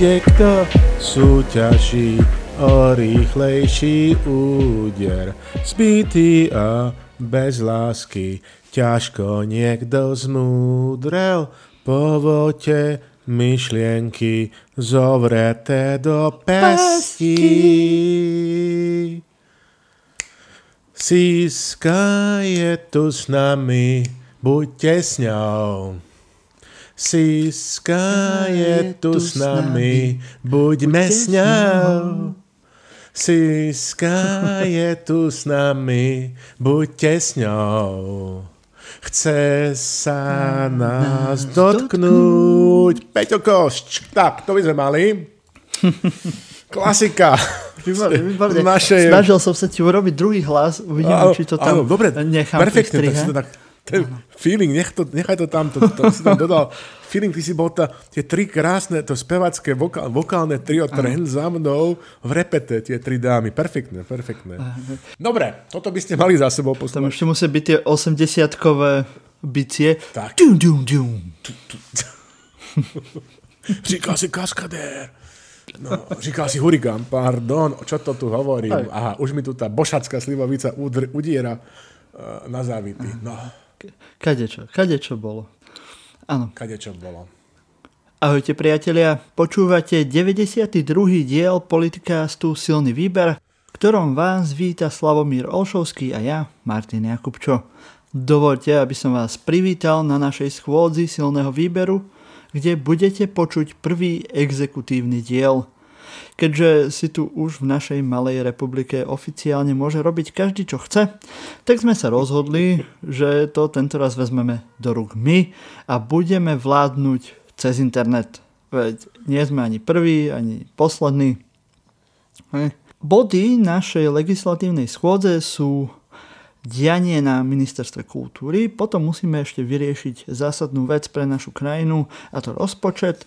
Kto súťaží o rýchlejší úder. Zbytý a bez lásky ťažko niekto zmúdrel. Povoďte myšlienky zovreté do pestí. Siska je tu s nami, buďte s ňou. Siska je tu s nami, buďme s ňou. Siska je tu s nami, buďte s ňou. Chce sa nás dotknúť. Peťo Košč. Tak, to by sme mali. Klasika. Naše... Snažil som sa ti urobiť druhý hlas, uvidíme, či to tam áno, dobre, nechám perfektne, tak si to tak, ten feeling, nech to, nechaj to tam, to, to, si tam dodal. Feeling, ty si bol tá, tie tri krásne, to spevacké vokál, vokálne trio trend za mnou v repete, tie tri dámy. Perfektné, perfektné. Dobre, toto by ste mali za sebou poslať. Tam ešte musí byť tie 80-kové bicie. Tak. Dum, dum, dum. Říkal si kaskadér. No, říkal si hurikán, pardon, čo to tu hovorím? Aj. Aha, už mi tu tá bošacká slivovica udr, udiera uh, na závity. No. Kadečo, kadečo bolo. Áno. Kadečo bolo. Ahojte priatelia, počúvate 92. diel podcastu Silný výber, v ktorom vás víta Slavomír Olšovský a ja, Martin Jakubčo. Dovolte, aby som vás privítal na našej schôdzi silného výberu, kde budete počuť prvý exekutívny diel. Keďže si tu už v našej malej republike oficiálne môže robiť každý, čo chce, tak sme sa rozhodli, že to tento raz vezmeme do rúk my a budeme vládnuť cez internet. Veď nie sme ani prvý, ani poslední. Body našej legislatívnej schôdze sú dianie na ministerstve kultúry. Potom musíme ešte vyriešiť zásadnú vec pre našu krajinu a to rozpočet. E,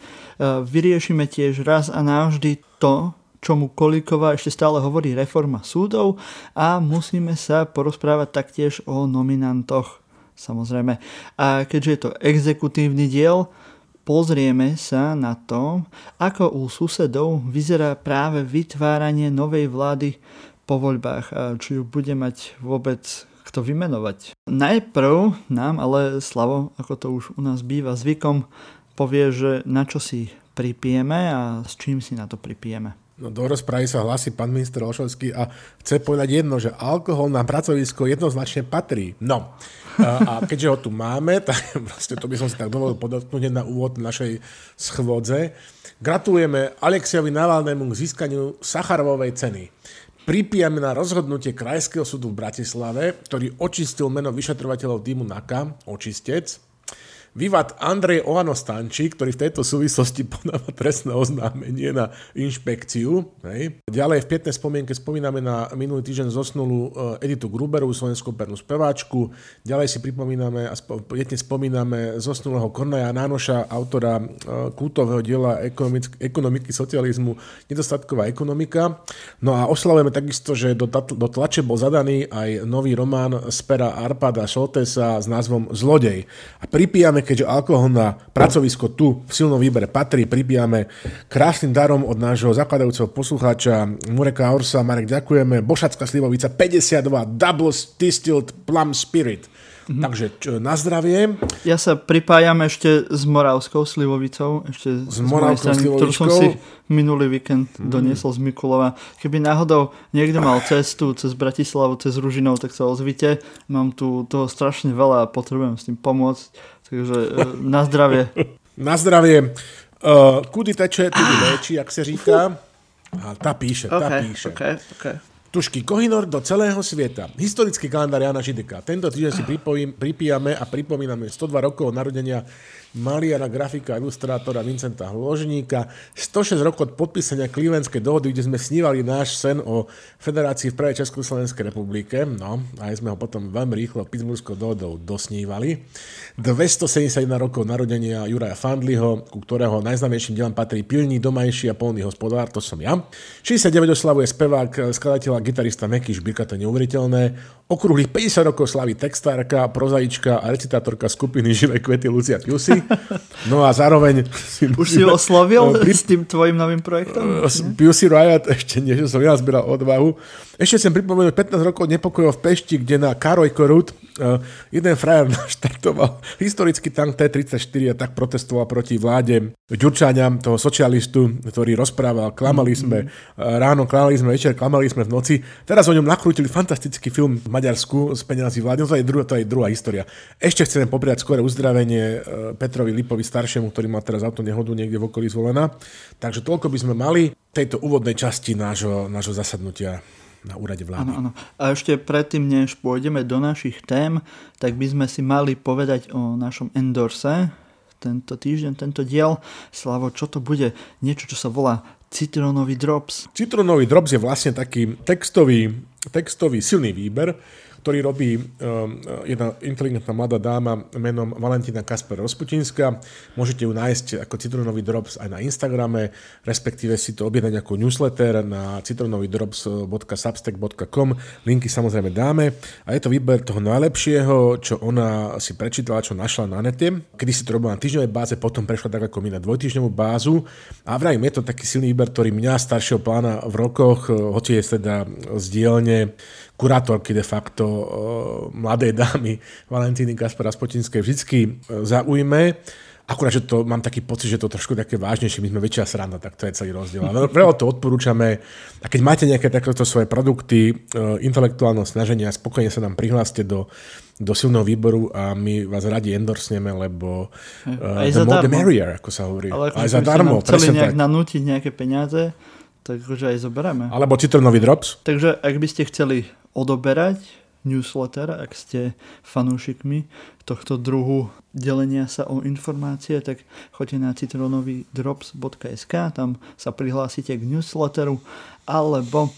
vyriešime tiež raz a navždy to, čomu Kolíková ešte stále hovorí reforma súdov a musíme sa porozprávať taktiež o nominantoch samozrejme. A keďže je to exekutívny diel, pozrieme sa na to, ako u susedov vyzerá práve vytváranie novej vlády po voľbách a či ju bude mať vôbec kto vymenovať. Najprv nám ale Slavo, ako to už u nás býva zvykom, povie, že na čo si pripijeme a s čím si na to pripijeme. No do rozpravy sa hlási pán minister Ošovský a chce povedať jedno, že alkohol na pracovisko jednoznačne patrí. No, a keďže ho tu máme, tak vlastne to by som si tak dovolil podotknúť na úvod našej schôdze. Gratulujeme Alexiovi Navalnému k získaniu Sacharovej ceny pripijame na rozhodnutie Krajského súdu v Bratislave, ktorý očistil meno vyšetrovateľov týmu NAKA, očistec, Vývad Andrej Ohano Stanči, ktorý v tejto súvislosti podáva trestné oznámenie na inšpekciu. Hej. Ďalej v pietnej spomienke spomíname na minulý týždeň zosnulú eh, Editu Gruberu, slovenskú pernú speváčku. Ďalej si pripomíname a pietne spomíname zosnulého Kornaja Nánoša, autora eh, kultového diela ekonomiky socializmu Nedostatková ekonomika. No a oslavujeme takisto, že do, do tlače bol zadaný aj nový román z pera Arpada Šoltesa s názvom Zlodej. A pripijame keďže alkohol na pracovisko tu v silnom výbere patrí, pribíjame krásnym darom od nášho zakladajúceho poslucháča Mureka Orsa. Marek, ďakujeme. Bošacká slivovica 52 Double Distilled Plum Spirit. Mm-hmm. Takže čo, na zdravie. Ja sa pripájam ešte s Moravskou slivovicou, ešte s Moravskou strany, ktorú som si minulý víkend mm. doniesol z Mikulova. Keby náhodou niekto mal cestu cez Bratislavu, cez Ružinov, tak sa ozvite. Mám tu toho strašne veľa a potrebujem s tým pomôcť. Takže e, na zdravie. Na zdravie. Uh, kudy teče, tudy léčí, jak se říká. A ta píše, ta okay, píše. Okay, okay. Tušky Kohinor do celého sveta. Historický kalendár Jana Žideka. Tento týždeň si pripojím, pripíjame a pripomíname 102 rokov narodenia maliara, grafika, ilustrátora Vincenta Hložníka, 106 rokov od podpísania Clevelandskej dohody, kde sme snívali náš sen o federácii v prvej Československej republike, no aj sme ho potom veľmi rýchlo Pittsburghskou dohodou dosnívali. 271 rokov narodenia Juraja Fandliho, ku ktorého najznámejším dielom patrí Pilný, domajší a polný hospodár, to som ja. 69 oslavuje spevák, skladateľ a gitarista Meky Šbirka, to je neuveriteľné. Okrúhlych 50 rokov slaví textárka, prozaička a recitátorka skupiny Živé kvety Lucia Piusy. No a zároveň... Si Už si ho oslovil pri... s tým tvojim novým projektom? Pussy Riot, ešte nie, že som ja zbieral odvahu. Ešte chcem pripomenúť 15 rokov nepokojov v Pešti, kde na Karoj Korut uh, jeden frajer naštartoval historický tank T-34 a tak protestoval proti vláde Ďurčáňam, toho socialistu, ktorý rozprával, klamali sme mm-hmm. ráno, klamali sme večer, klamali sme v noci. Teraz o ňom nakrútili fantastický film v Maďarsku z peniazí vlády. No to je, druhá, to je druhá história. Ešte chcem popriať skôr uzdravenie uh, Petrovi Lipovi staršiemu, ktorý má teraz auto nehodu niekde v okolí zvolená. Takže toľko by sme mali tejto úvodnej časti nášho, nášho zasadnutia na úrade vlády. Áno, áno. A ešte predtým, než pôjdeme do našich tém, tak by sme si mali povedať o našom endorse tento týždeň, tento diel. Slavo, čo to bude? Niečo, čo sa volá Citronový Drops. Citronový Drops je vlastne taký textový, textový silný výber, ktorý robí um, jedna inteligentná mladá dáma menom Valentína Kasper Rozputinská. Môžete ju nájsť ako citronový drops aj na Instagrame, respektíve si to objednať ako newsletter na citronovydrops.substack.com. Linky samozrejme dáme. A je to výber toho najlepšieho, čo ona si prečítala, čo našla na nete. Kedy si to robila na týždňovej báze, potom prešla tak ako my na dvojtýždňovú bázu. A vrajím, je to taký silný výber, ktorý mňa staršieho plána v rokoch, hoci je teda z kurátorky de facto mladej dámy Valentíny Kaspara Spotinskej vždy uh, zaujme. Akurát, že to mám taký pocit, že to trošku také vážnejšie, my sme väčšia sranda, tak to je celý rozdiel. Ale veľa to odporúčame. A keď máte nejaké takéto svoje produkty, uh, intelektuálneho snaženia, spokojne sa nám prihláste do, do silného výboru a my vás radi endorsneme, lebo uh, aj the more the merrier, ako sa hovorí. Ale aj za darmo. Chceli nejak tak. nanútiť nejaké peniaze, takže aj zoberieme. Alebo citronový drops. Takže ak by ste chceli odoberať newsletter, ak ste fanúšikmi tohto druhu delenia sa o informácie, tak choďte na citronovydrops.sk, tam sa prihlásite k newsletteru, alebo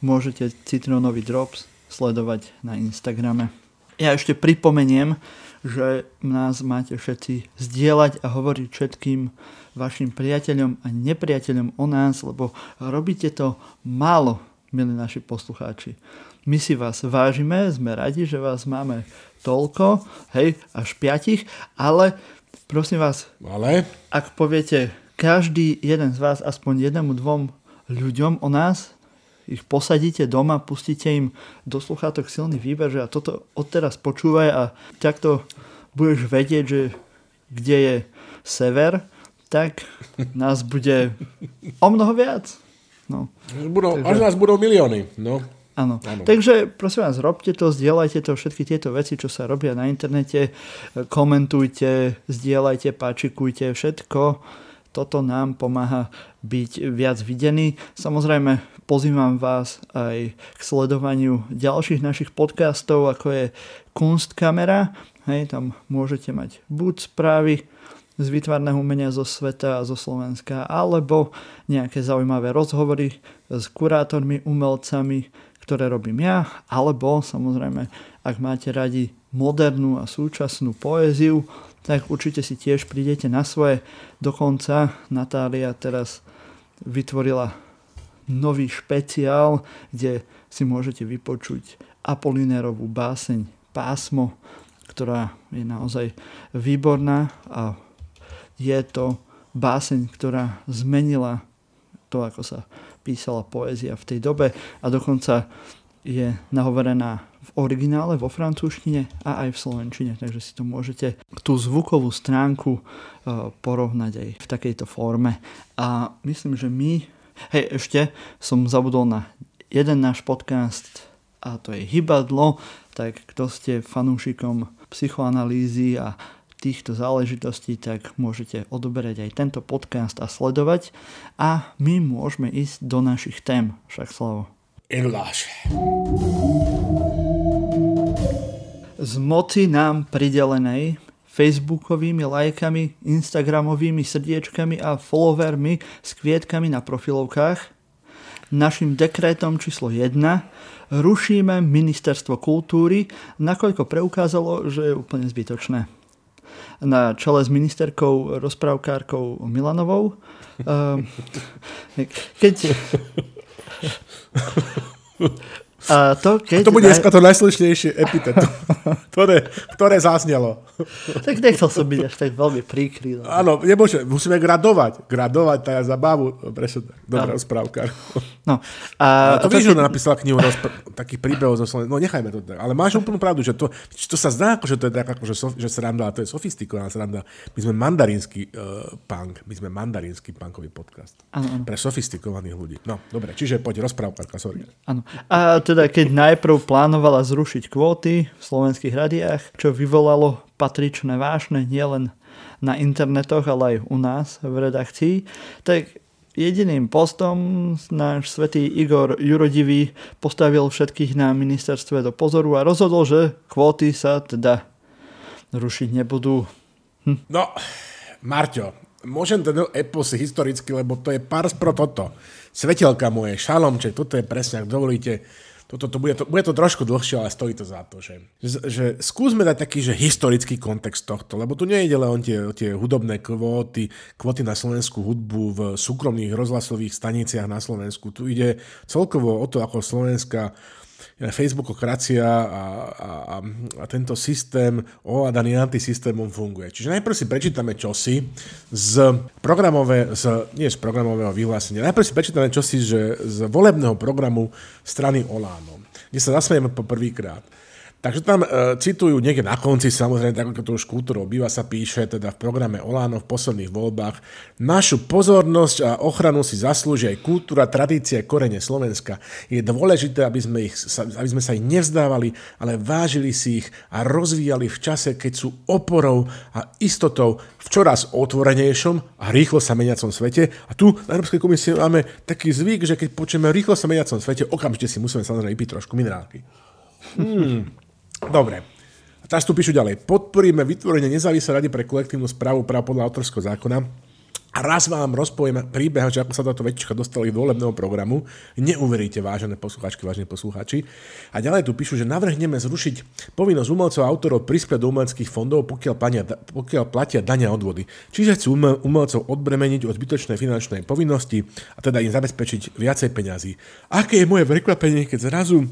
môžete Citronový Drops sledovať na Instagrame. Ja ešte pripomeniem, že nás máte všetci zdieľať a hovoriť všetkým vašim priateľom a nepriateľom o nás, lebo robíte to málo, milí naši poslucháči. My si vás vážime, sme radi, že vás máme toľko, hej, až piatich, ale prosím vás, ale? ak poviete každý jeden z vás aspoň jednému, dvom ľuďom o nás, ich posadíte doma, pustíte im do sluchátok silný výber, že a toto odteraz počúvaj a takto budeš vedieť, že kde je sever, tak nás bude o mnoho viac. No. Budú, Takže... Až nás budú milióny. No. Áno. Takže prosím vás, robte to, zdieľajte to, všetky tieto veci, čo sa robia na internete, komentujte, zdieľajte, páčikujte, všetko. Toto nám pomáha byť viac videný. Samozrejme, pozývam vás aj k sledovaniu ďalších našich podcastov, ako je Kunstkamera. Hej, tam môžete mať buď správy, z výtvarného umenia zo sveta a zo Slovenska, alebo nejaké zaujímavé rozhovory s kurátormi, umelcami, ktoré robím ja, alebo samozrejme, ak máte radi modernú a súčasnú poéziu, tak určite si tiež prídete na svoje. Dokonca Natália teraz vytvorila nový špeciál, kde si môžete vypočuť Apolinérovú báseň Pásmo, ktorá je naozaj výborná a je to báseň, ktorá zmenila to, ako sa písala poézia v tej dobe a dokonca je nahovorená v originále vo francúzštine a aj v slovenčine, takže si to môžete tú zvukovú stránku e, porovnať aj v takejto forme. A myslím, že my, hej, ešte som zabudol na jeden náš podcast a to je Hybadlo, tak kto ste fanúšikom psychoanalýzy a týchto záležitostí, tak môžete odoberať aj tento podcast a sledovať. A my môžeme ísť do našich tém, však slovo. Inláš. Z moci nám pridelenej facebookovými lajkami, instagramovými srdiečkami a followermi s kvietkami na profilovkách, našim dekrétom číslo 1 rušíme ministerstvo kultúry, nakoľko preukázalo, že je úplne zbytočné na čele s ministerkou rozprávkárkou Milanovou. Ehm, keď... A to, keď to bude dneska to najslušnejšie epiteto, ktoré, ktoré zaznelo. Tak nechcel som byť až tak veľmi príkry. No. Áno, nemôže, musíme gradovať. Gradovať, tá je zabávu. Presne, dobrá správka. No, a, a to víš, že napísala knihu rozpr- takých príbehov zo Slovenska. No nechajme to tak. Ale máš úplnú pravdu, že to, to sa zdá, ako, že to je tak, ako, že, so, že sranda, to je sofistikovaná sranda. My sme mandarínsky uh, punk, my sme mandarínsky punkový podcast. Ano, ano. Pre sofistikovaných ľudí. No, dobre, čiže poď, rozprávka, sorry. Áno. A teda keď najprv plánovala zrušiť kvóty v slovenských radiách, čo vyvolalo patričné vášne nielen na internetoch, ale aj u nás v redakcii, tak jediným postom náš svetý Igor Jurodivý postavil všetkých na ministerstve do pozoru a rozhodol, že kvóty sa teda rušiť nebudú. Hm. No, Marťo, môžem ten epos historicky, lebo to je pars pro toto. Svetelka moje, šalomček, toto je presne, ak dovolíte, toto, to bude, to, bude to trošku dlhšie, ale stojí to za to, že, že, skúsme dať taký, že historický kontext tohto, lebo tu nie ide len tie, tie hudobné kvóty, kvóty na slovenskú hudbu v súkromných rozhlasových staniciach na Slovensku. Tu ide celkovo o to, ako Slovenská Facebookokracia a, a, a, tento systém ovládaný antisystémom funguje. Čiže najprv si prečítame čosi z programové, z, nie z programového vyhlásenia, najprv si prečítame čosi že z volebného programu strany Oláno, kde sa zasmejeme po prvýkrát. Takže tam e, citujú niekde na konci, samozrejme, tak ako to už kultúrou býva, sa píše teda v programe Olano v posledných voľbách. Našu pozornosť a ochranu si zaslúži aj kultúra, tradícia, korene Slovenska. Je dôležité, aby sme, ich, aby sme sa ich nevzdávali, ale vážili si ich a rozvíjali v čase, keď sú oporou a istotou v čoraz otvorenejšom a rýchlo sa meniacom svete. A tu na Európskej komisii máme taký zvyk, že keď počujeme rýchlo sa meniacom svete, okamžite si musíme samozrejme vypiť trošku minerálky. Hmm. Dobre. A teraz tu píšu ďalej. Podporíme vytvorenie nezávislej rady pre kolektívnu správu práv podľa autorského zákona. A raz vám rozpoviem príbeh, že ako sa táto väčšika dostali do volebného programu. Neuveríte, vážené poslucháčky, vážení poslucháči. A ďalej tu píšu, že navrhneme zrušiť povinnosť umelcov a autorov prispieť do umeleckých fondov, pokiaľ, plania, pokiaľ platia dania odvody. Čiže chcú umelcov odbremeniť od zbytočnej finančnej povinnosti a teda im zabezpečiť viacej peňazí. Aké je moje prekvapenie, keď zrazu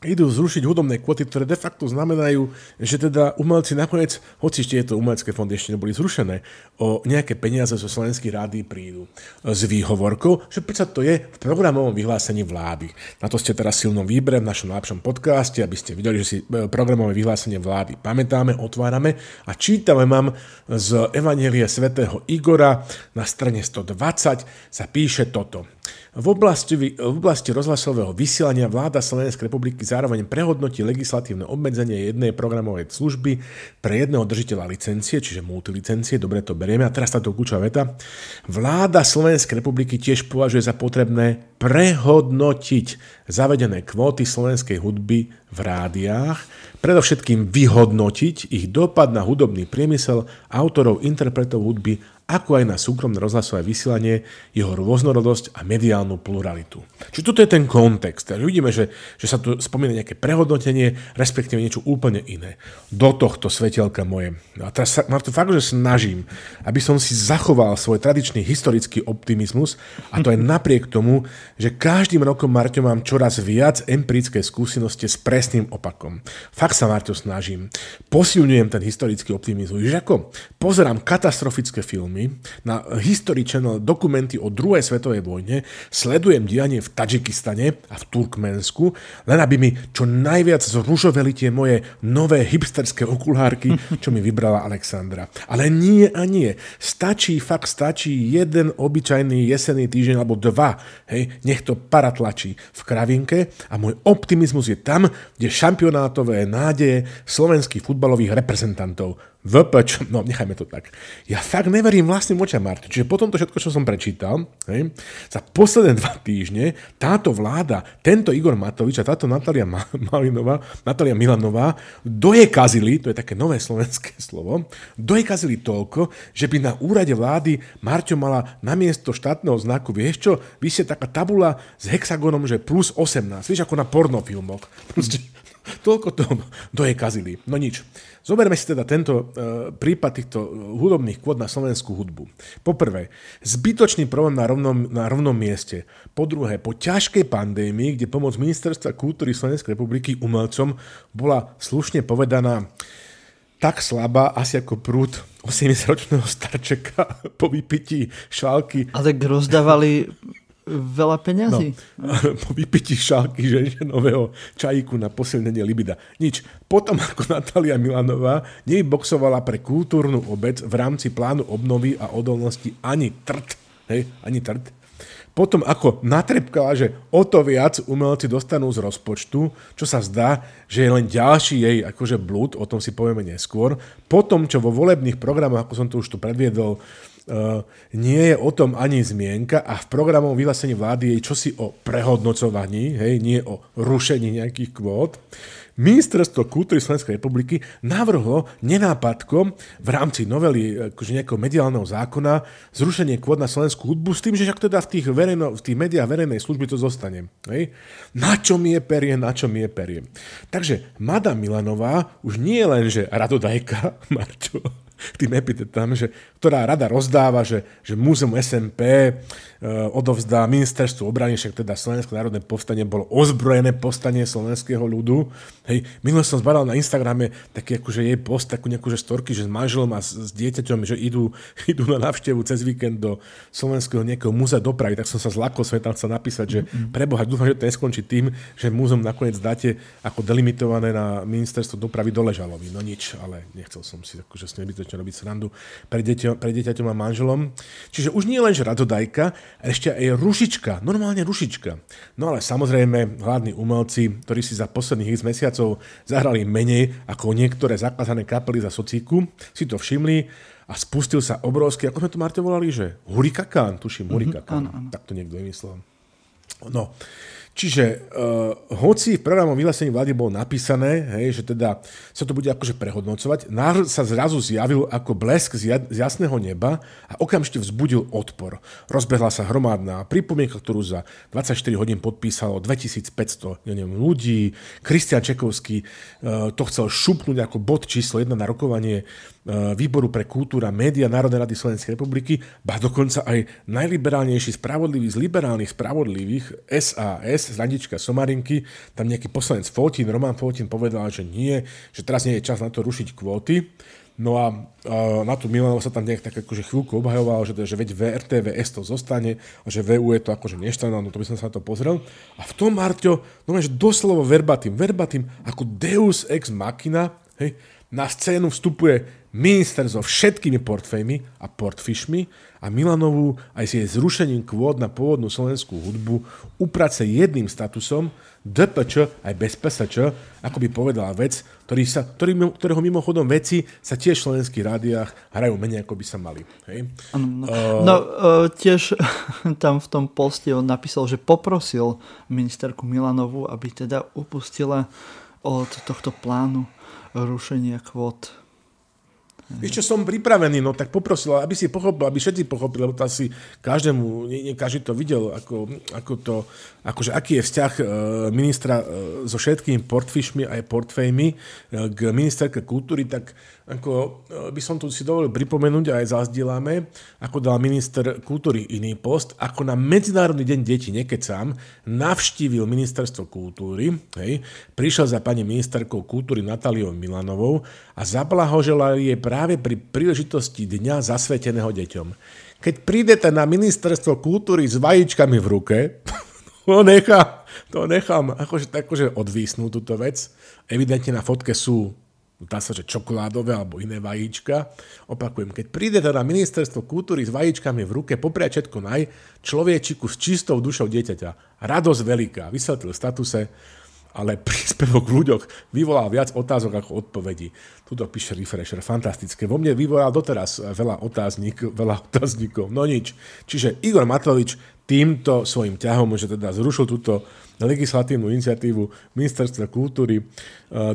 idú zrušiť hudobné kvoty, ktoré de facto znamenajú, že teda umelci nakoniec, hoci tieto umelecké fondy ešte neboli zrušené, o nejaké peniaze zo slovenských rády prídu. S výhovorkou, že prečo to je v programovom vyhlásení vlády. Na to ste teraz silnom výbre v našom najlepšom podcaste, aby ste videli, že si e, programové vyhlásenie vlády pamätáme, otvárame a čítame mám z Evanielie svätého Igora na strane 120 sa píše toto. V oblasti, v oblasti rozhlasového vysielania vláda Slovenskej republiky zároveň prehodnotí legislatívne obmedzenie jednej programovej služby pre jedného držiteľa licencie, čiže multilicencie, dobre to berieme. A teraz táto kľúčová veta. Vláda Slovenskej republiky tiež považuje za potrebné prehodnotiť zavedené kvóty slovenskej hudby v rádiách, predovšetkým vyhodnotiť ich dopad na hudobný priemysel, autorov, interpretov hudby ako aj na súkromné rozhlasové vysielanie, jeho rôznorodosť a mediálnu pluralitu. Čiže toto je ten kontext. Takže vidíme, že, že sa tu spomína nejaké prehodnotenie, respektíve niečo úplne iné. Do tohto svetelka moje. No a teraz sa to fakt, že snažím, aby som si zachoval svoj tradičný historický optimizmus a to aj napriek tomu, že každým rokom, Marťo, mám čoraz viac empirické skúsenosti s presným opakom. Fakt sa, Marťo, snažím. Posilňujem ten historický optimizmus. Že ako pozerám katastrofické filmy, filmy, na History Channel dokumenty o druhej svetovej vojne, sledujem dianie v Tadžikistane a v Turkmensku, len aby mi čo najviac zružoveli tie moje nové hipsterské okulárky, čo mi vybrala Alexandra. Ale nie a nie. Stačí, fakt stačí jeden obyčajný jesenný týždeň alebo dva. Hej, nech to paratlačí v kravinke a môj optimizmus je tam, kde šampionátové nádeje slovenských futbalových reprezentantov VPČ, no nechajme to tak. Ja fakt neverím vlastným očam, Martin. Čiže po tomto všetko, čo som prečítal, hej, za posledné dva týždne táto vláda, tento Igor Matovič a táto Natália Malinová, Natália Milanová dojekazili, to je také nové slovenské slovo, dojekazili toľko, že by na úrade vlády Marťo mala namiesto štátneho znaku, vieš čo, vysie taká tabula s hexagonom, že plus 18, vieš, ako na pornofilmoch. Proste, toľko to dojekazili. No nič. Zoberme si teda tento prípad týchto hudobných kvót na slovenskú hudbu. Po prvé, zbytočný problém na rovnom, na rovnom mieste. Po druhé, po ťažkej pandémii, kde pomoc Ministerstva kultúry Slovenskej republiky umelcom bola slušne povedaná tak slabá, asi ako prúd 80-ročného starčeka po vypití šálky. A tak rozdávali veľa peňazí. No, po vypití šálky ženženového čajíku na posilnenie libida. Nič. Potom ako Natália Milanová nevyboxovala pre kultúrnu obec v rámci plánu obnovy a odolnosti ani trt, hej, ani trt, potom ako natrepkala, že o to viac umelci dostanú z rozpočtu, čo sa zdá, že je len ďalší jej akože blúd, o tom si povieme neskôr. Potom, čo vo volebných programoch, ako som to už tu predviedol, nie je o tom ani zmienka a v programovom vyhlásení vlády je čosi o prehodnocovaní, hej, nie o rušení nejakých kvót. Ministerstvo kultúry Slovenskej republiky navrhlo nenápadkom v rámci novely akože nejakého mediálneho zákona zrušenie kvót na slovenskú hudbu s tým, že však teda v tých, verejno, v tých médiách verejnej služby to zostane. Hej? Na čo mi je perie, na čo mi je perie. Takže Mada Milanová už nie len, že radodajka, Marčo, tým epitetám, že, ktorá rada rozdáva, že, že Múzeum SMP e, odovzdá ministerstvu obrany, však teda Slovenské národné povstanie bolo ozbrojené povstanie slovenského ľudu. Hej, minule som zbadal na Instagrame taký akože jej post, takú nejakú že storky, že s manželom a s, s dieťaťom, že idú, idú na návštevu cez víkend do Slovenského nejakého múzea dopravy, tak som sa zlakol som tam chcel napísať, že preboha, dúfam, že to neskončí tým, že múzeum nakoniec dáte ako delimitované na ministerstvo dopravy do Ležalovi. No nič, ale nechcel som si akože s zbytočne robiť srandu pre, deťo, pre dieťaťom a manželom. Čiže už nie len, že radodajka, ešte aj rušička, normálne rušička. No ale samozrejme, hladní umelci, ktorí si za posledných x mesiacov zahrali menej ako niektoré zakázané kapely za socíku, si to všimli a spustil sa obrovský, ako sme to Marte volali, že hurikakán, tuším, hurikakán, mm-hmm, tak to niekto vymyslel. No, Čiže uh, hoci v programom vyhlásení vlády bolo napísané, hej, že teda sa to bude akože prehodnocovať, národ sa zrazu zjavil ako blesk z, jasného neba a okamžite vzbudil odpor. Rozbehla sa hromadná pripomienka, ktorú za 24 hodín podpísalo 2500 ja neviem, ľudí. Kristian Čekovský uh, to chcel šupnúť ako bod číslo 1 na rokovanie Výboru pre kultúra, média Národnej rady Slovenskej republiky, ba dokonca aj najliberálnejší spravodlivý z liberálnych spravodlivých SAS z Radička Somarinky, tam nejaký poslanec Fotin, Roman Fotin povedal, že nie, že teraz nie je čas na to rušiť kvóty. No a uh, na tú Milano sa tam nejak tak akože chvíľku obhajoval, že, že veď VRTVS to zostane a že VU je to akože neštandardné, no to by som sa na to pozrel. A v tom Marťo, no že doslovo verbatim, verbatim, ako Deus ex machina, hej, na scénu vstupuje minister so všetkými portfejmi a portfišmi a Milanovú aj s jej zrušením kvót na pôvodnú slovenskú hudbu uprace jedným statusom DPČ aj bez PSČ, ako by povedala vec, ktorý sa, ktorý, ktorého mimochodom veci sa tiež v slovenských rádiách hrajú menej, ako by sa mali. Hej? No, uh, no uh, tiež tam v tom poste on napísal, že poprosil ministerku Milanovu, aby teda upustila od tohto plánu rušenia kvót. Vieš čo, som pripravený, no tak poprosil, aby si pochopil, aby všetci pochopili, lebo to asi každému, nie, nie každý to videl, ako, ako to, akože aký je vzťah e, ministra e, so všetkými portfišmi aj portfejmi e, k ministerke kultúry, tak ako by som tu si dovolil pripomenúť a aj zazdielame, ako dal minister kultúry iný post, ako na Medzinárodný deň detí, nekecám, navštívil ministerstvo kultúry, hej, prišiel za pani ministerkou kultúry Natáliou Milanovou a zablahoželal jej práve pri príležitosti Dňa zasveteného deťom. Keď prídete na ministerstvo kultúry s vajíčkami v ruke, to nechám, to nechám akože, akože odvísnú túto vec. Evidentne na fotke sú dá sa, že čokoládové alebo iné vajíčka. Opakujem, keď prídete na ministerstvo kultúry s vajíčkami v ruke, popriať všetko naj, človečiku s čistou dušou dieťaťa. Radosť veľká, vysvetlil statuse, ale príspevok v ľuďoch vyvolal viac otázok ako odpovedí. Tuto píše Refresher, fantastické. Vo mne vyvolal doteraz veľa, otáznik, veľa otáznikov, no nič. Čiže Igor Matovič týmto svojim ťahom, že teda zrušil túto legislatívnu iniciatívu Ministerstva kultúry, e,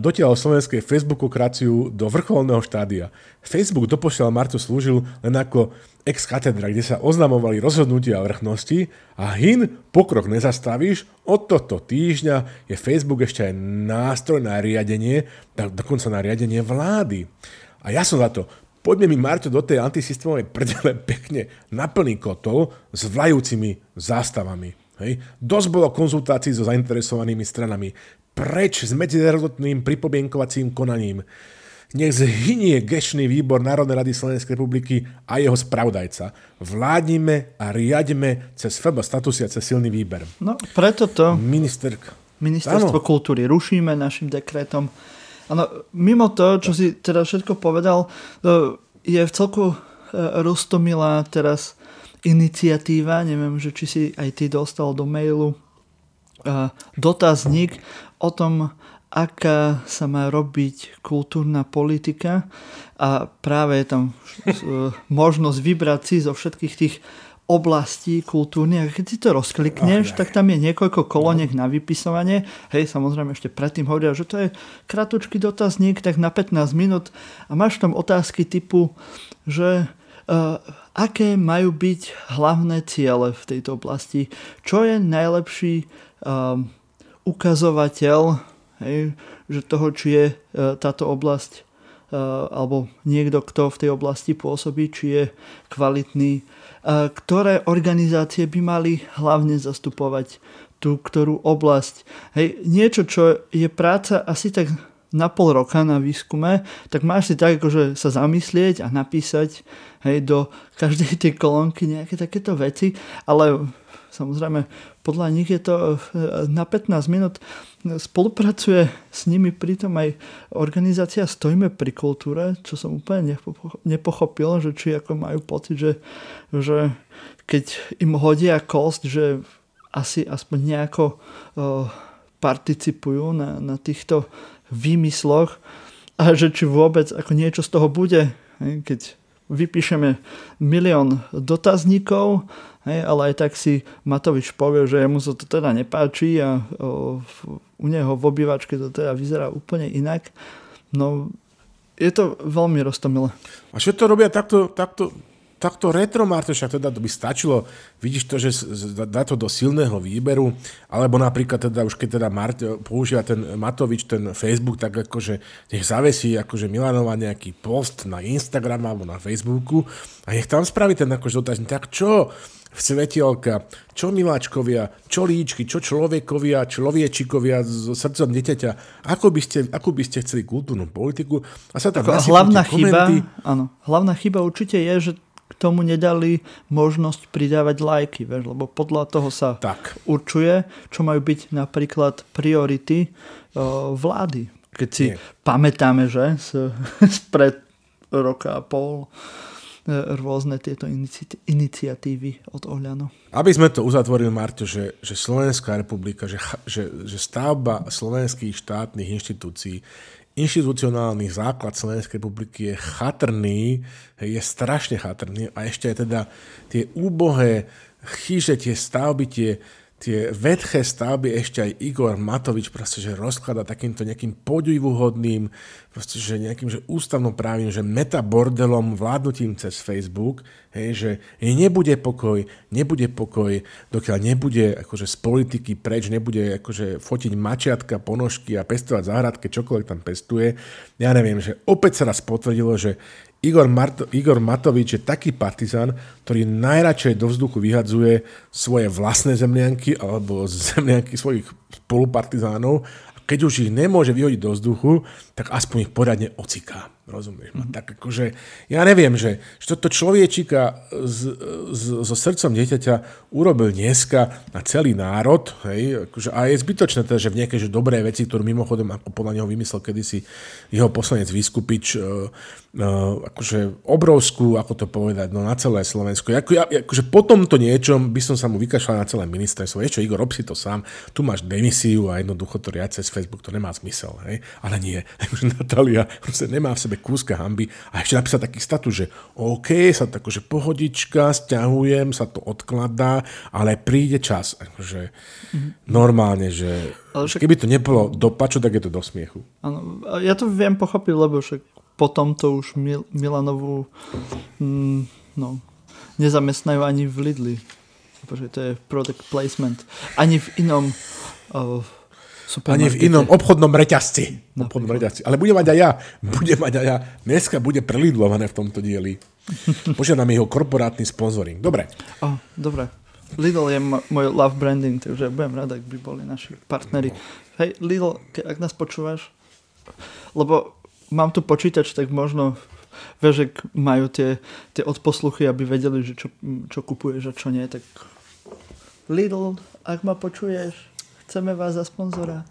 dotiaľ slovenskej Facebookokraciu do vrcholného štádia. Facebook doposiaľ Marto slúžil len ako ex katedra, kde sa oznamovali rozhodnutia vrchnosti a hin pokrok nezastavíš, od tohto týždňa je Facebook ešte aj nástroj na riadenie, dokonca na riadenie vlády. A ja som za to. Poďme mi, Marto, do tej antisystémovej prdele pekne na plný kotol s vlajúcimi zástavami. Hej. Dosť bolo konzultácií so zainteresovanými stranami. Preč s medzinárodným pripomienkovacím konaním. Nech zhynie gešný výbor Národnej rady Slovenskej republiky a jeho spravodajca. Vládnime a riadime cez FB statusy a cez silný výber. No, preto to Ministerka. Ministerstvo ano. kultúry rušíme našim dekretom. Ano, mimo to, čo si teda všetko povedal, je v celku e, roztomilá teraz iniciatíva, neviem, že či si aj ty dostal do mailu e, dotazník o tom, aká sa má robiť kultúrna politika a práve je tam e, možnosť vybrať si zo všetkých tých oblastí kultúrnych keď si to rozklikneš, oh, tak tam je niekoľko koloniek no. na vypisovanie. Hej, samozrejme ešte predtým hovoria, že to je kratučký dotazník, tak na 15 minút a máš tam otázky typu, že uh, aké majú byť hlavné ciele v tejto oblasti, čo je najlepší uh, ukazovateľ hej, že toho, či je uh, táto oblasť uh, alebo niekto, kto v tej oblasti pôsobí, či je kvalitný ktoré organizácie by mali hlavne zastupovať tú ktorú oblasť. Hej, niečo, čo je práca asi tak na pol roka na výskume, tak máš si tak akože sa zamyslieť a napísať hej, do každej tej kolónky nejaké takéto veci, ale samozrejme podľa nich je to e, na 15 minút spolupracuje s nimi pritom aj organizácia Stojme pri kultúre, čo som úplne nepochopil, že či ako majú pocit, že, že keď im hodia kost, že asi aspoň nejako uh, participujú na, na týchto výmysloch a že či vôbec ako niečo z toho bude, keď vypíšeme milión dotazníkov ale aj tak si Matovič povie, že mu sa to teda nepáči a u neho v obývačke to teda vyzerá úplne inak. No, je to veľmi roztomilé. A to robia takto, takto, takto retro, Marto, však teda to by stačilo, vidíš to, že dá to do silného výberu, alebo napríklad teda už keď teda Marto používa ten Matovič, ten Facebook, tak akože nech zavesí akože Milanova nejaký post na Instagram alebo na Facebooku a nech tam spraví ten akože dotazník, tak čo, svetielka, čo miláčkovia, čo líčky, čo človekovia, človiečikovia so srdcom dieťaťa, ako by ste, ako by ste chceli kultúrnu politiku? A sa tam hlavná chyba, áno, hlavná chyba určite je, že tomu nedali možnosť pridávať lajky, vieš, lebo podľa toho sa tak. určuje, čo majú byť napríklad priority uh, vlády. Keď si Nie. pamätáme, že z, pred roka a pol rôzne tieto inici- iniciatívy od Oľano. Aby sme to uzatvorili, Marto, že, že Slovenská republika, že, že, že stavba slovenských štátnych inštitúcií, inštitucionálny základ Slovenskej republiky je chatrný, je strašne chatrný a ešte aj teda tie úbohé chyže, tie stavby, tie, tie vedché stavby ešte aj Igor Matovič proste, že rozklada takýmto nejakým podivúhodným, proste, že nejakým že právim, že metabordelom vládnutím cez Facebook, hej, že nebude pokoj, nebude pokoj, dokiaľ nebude akože z politiky preč, nebude akože fotiť mačiatka, ponožky a pestovať záhradke, čokoľvek tam pestuje. Ja neviem, že opäť sa raz potvrdilo, že Igor, Marto, Igor Matovič je taký partizán, ktorý najradšej do vzduchu vyhadzuje svoje vlastné zemlianky alebo zemlianky svojich spolupartizánov a keď už ich nemôže vyhodiť do vzduchu, tak aspoň ich poriadne ociká. Rozumieš ma? Mm-hmm. Tak akože, ja neviem, že, že toto človečika so srdcom dieťaťa urobil dneska na celý národ, hej, akože, a je zbytočné teda, že v nejakej že dobré veci, ktorú mimochodom ako podľa neho vymyslel kedysi jeho poslanec Vyskupič, uh, uh, akože obrovskú, ako to povedať, no na celé Slovensko. Ako, ja, akože po tomto niečom by som sa mu vykašľal na celé ministerstvo. Vieš čo, Igor, rob si to sám, tu máš demisiu a jednoducho to riad cez Facebook, to nemá zmysel, hej, ale nie. Natália nemá v sebe sebe kúska hamby a ešte napísať taký status, že OK, sa to akože pohodička, stiahujem, sa to odkladá, ale príde čas. Akože mm-hmm. normálne, že však... keby to nebolo do paču, tak je to do smiechu. Ano, ja to viem pochopiť, lebo však potom to už Mil- Milanovú mm, no, nezamestnajú ani v Lidli. Pretože to je product placement. Ani v inom uh, Ani v inom obchodnom reťazci. Obchodnom reťazci. Ale bude mať aj ja. Bude mať aj ja. Dneska bude prelidlované v tomto dieli. Požiadam jeho korporátny sponzoring. Dobre. Oh, dobre. Lidl je môj love branding, takže budem rád, ak by boli naši partneri. Hej, Lidl, ak nás počúvaš, lebo mám tu počítač, tak možno vieš, majú tie, tie odposluchy, aby vedeli, že čo, čo kupuješ a čo nie, tak Lidl, ak ma počuješ, chceme vás za sponzora.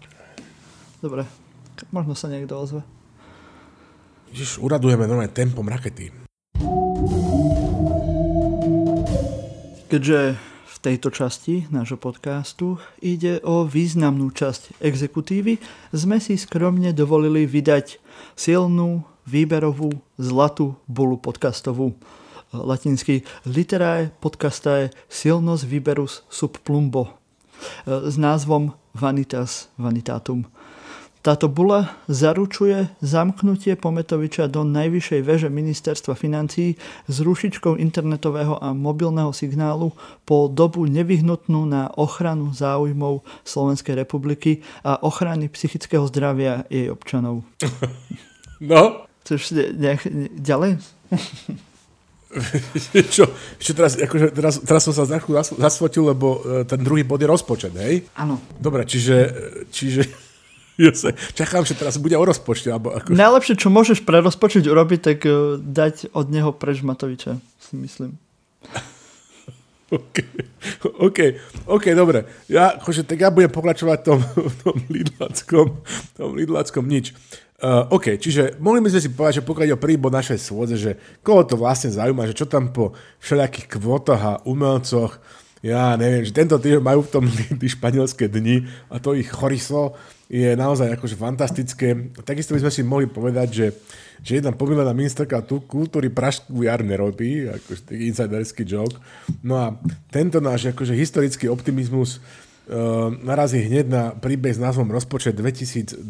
Dobre, možno sa niekto ozve. Ježiš, uradujeme nové tempom rakety. Keďže v tejto časti nášho podcastu ide o významnú časť exekutívy, sme si skromne dovolili vydať silnú, výberovú, zlatú bulu podcastovú. Latinsky literae podcastae silnos výberus sub plumbo s názvom Vanitas Vanitatum. Táto bula zaručuje zamknutie Pometoviča do najvyššej veže ministerstva financií s rušičkou internetového a mobilného signálu po dobu nevyhnutnú na ochranu záujmov Slovenskej republiky a ochrany psychického zdravia jej občanov. No? Chceš nejak, ďalej? čo, čo teraz, akože teraz, teraz som sa zasvotil, lebo e, ten druhý bod je rozpočet, hej? Áno. Dobre, čiže, čiže ja sa, čakám, že teraz bude o rozpočte. Alebo ako... Najlepšie, čo môžeš pre rozpočet urobiť, tak uh, dať od neho preč Matoviča, si myslím. OK, OK, OK, dobre. Ja, akože, tak ja budem pokračovať tom, tom lidláckom, tom lidláckom nič. Uh, OK, čiže mohli by sme si povedať, že pokiaľ je o prvý bod našej svôdze, že koho to vlastne zaujíma, že čo tam po všelijakých kvotách a umelcoch, ja neviem, že tento týždeň majú v tom španielské dni a to ich chorislo je naozaj akože fantastické. Takisto by sme si mohli povedať, že, že jedna pomilená ministerka kultúry Pražskú jar nerobí, akože taký insiderský joke. No a tento náš akože historický optimizmus uh, narazí hneď na príbeh s názvom Rozpočet 2022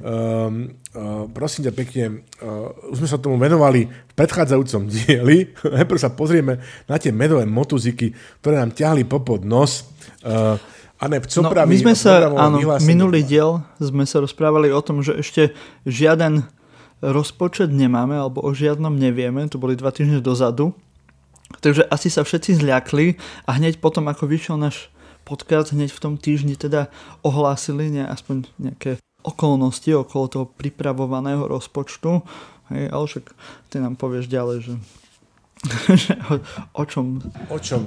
Um, uh, prosím ťa pekne, uh, už sme sa tomu venovali v predchádzajúcom dieli. Najprv sa pozrieme na tie medové motuziky, ktoré nám ťahli popod nos. Uh, a ne, co no, my sme sa, áno, minulý diel sme sa rozprávali o tom, že ešte žiaden rozpočet nemáme, alebo o žiadnom nevieme, to boli dva týždne dozadu. Takže asi sa všetci zľakli a hneď potom, ako vyšiel náš podcast, hneď v tom týždni teda ohlásili ne, aspoň nejaké okolnosti okolo toho pripravovaného rozpočtu. Hej, ale však ty nám povieš ďalej, že, že o, o čom? O čom?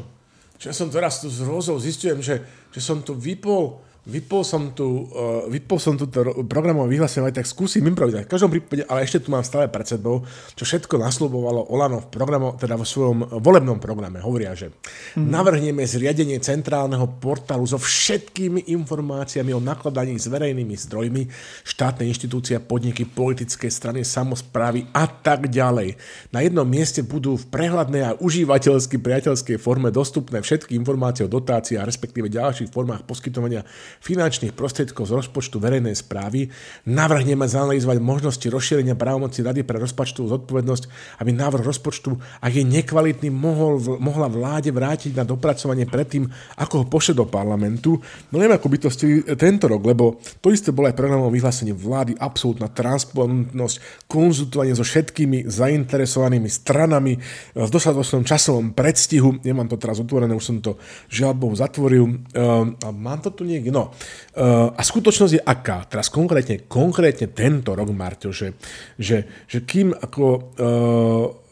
Čo ja som teraz tu z rôzou zistujem, že, že som tu vypol vypol som tu, uh, vypol som tu programové vyhlásenie, tak skúsim improvizovať. V každom prípade, ale ešte tu mám stále pred sebou, čo všetko nasľubovalo Olano v programo, teda vo svojom volebnom programe. Hovoria, že mm. navrhneme zriadenie centrálneho portálu so všetkými informáciami o nakladaní s verejnými zdrojmi, štátne inštitúcie, podniky, politické strany, samozprávy a tak ďalej. Na jednom mieste budú v prehľadnej a užívateľsky priateľskej forme dostupné všetky informácie o dotácii a respektíve ďalších formách poskytovania finančných prostriedkov z rozpočtu verejnej správy, navrhneme zanalýzovať možnosti rozšírenia právomoci Rady pre rozpočtovú zodpovednosť, aby návrh rozpočtu, ak je nekvalitný, mohol, mohla vláde vrátiť na dopracovanie predtým, ako ho pošle do parlamentu. No neviem, ako by to stili tento rok, lebo to isté bolo aj programovom vyhlásenie vlády, absolútna transparentnosť, konzultovanie so všetkými zainteresovanými stranami v dostatočnom časovom predstihu. Nemám to teraz otvorené, už som to žiaľ Bohu zatvoril. Uh, mám to tu niekde? No, uh, a skutočnosť je aká? Teraz konkrétne, konkrétne tento rok, Marťo, že, že, že kým ako uh,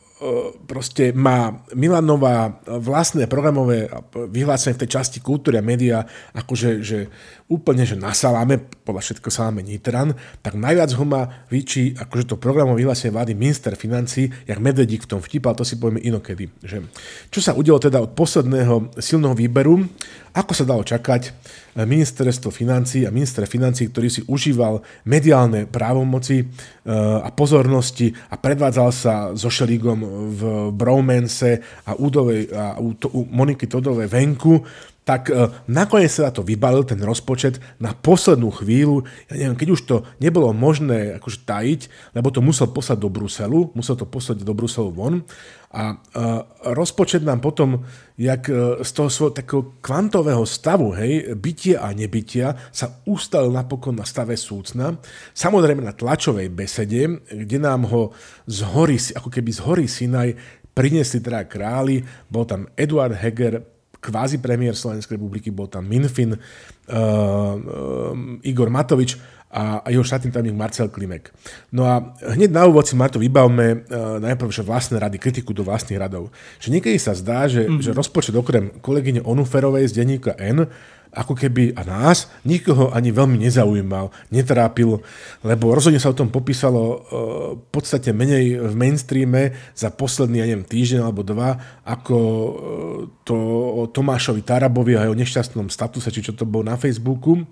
proste má Milanová vlastné programové vyhlásenie v tej časti kultúry a média, akože že úplne, že na saláme, podľa všetko saláme Nitran, tak najviac ho má vyčí, akože to programové vyhlásenie vlády minister financí, jak Medvedík v tom vtipal, to si povieme inokedy. Že, čo sa udialo teda od posledného silného výberu, ako sa dalo čakať, ministerstvo financí a minister financí, ktorý si užíval mediálne právomoci eh, a pozornosti a predvádzal sa so Šelígom v bromance a, Udovej, a u, u Moniky Todovej venku, tak e, nakoniec sa to vybalil, ten rozpočet, na poslednú chvíľu, ja neviem, keď už to nebolo možné akože tajiť, lebo to musel poslať do Bruselu, musel to poslať do Bruselu von. A uh, rozpočet nám potom, jak uh, z toho svojho takého kvantového stavu, hej, bytia a nebytia, sa ustal napokon na stave súcna. Samozrejme na tlačovej besede, kde nám ho z hory, ako keby z hory Sinaj priniesli teda králi, bol tam Eduard Heger, kvázi premiér Slovenskej republiky, bol tam Minfin, uh, uh, Igor Matovič a, a jeho štátny tajomník Marcel Klimek. No a hneď na úvod si Marto vybavme uh, najprv že vlastné rady, kritiku do vlastných radov. Že niekedy sa zdá, že, mm-hmm. že rozpočet okrem kolegyne Onuferovej z denníka N ako keby a nás nikoho ani veľmi nezaujímal, netrápil, lebo rozhodne sa o tom popísalo uh, v podstate menej v mainstreame za posledný, ja neviem, týždeň alebo dva, ako uh, to o Tomášovi Tarabovi a jeho nešťastnom statuse, či čo to bolo na Facebooku.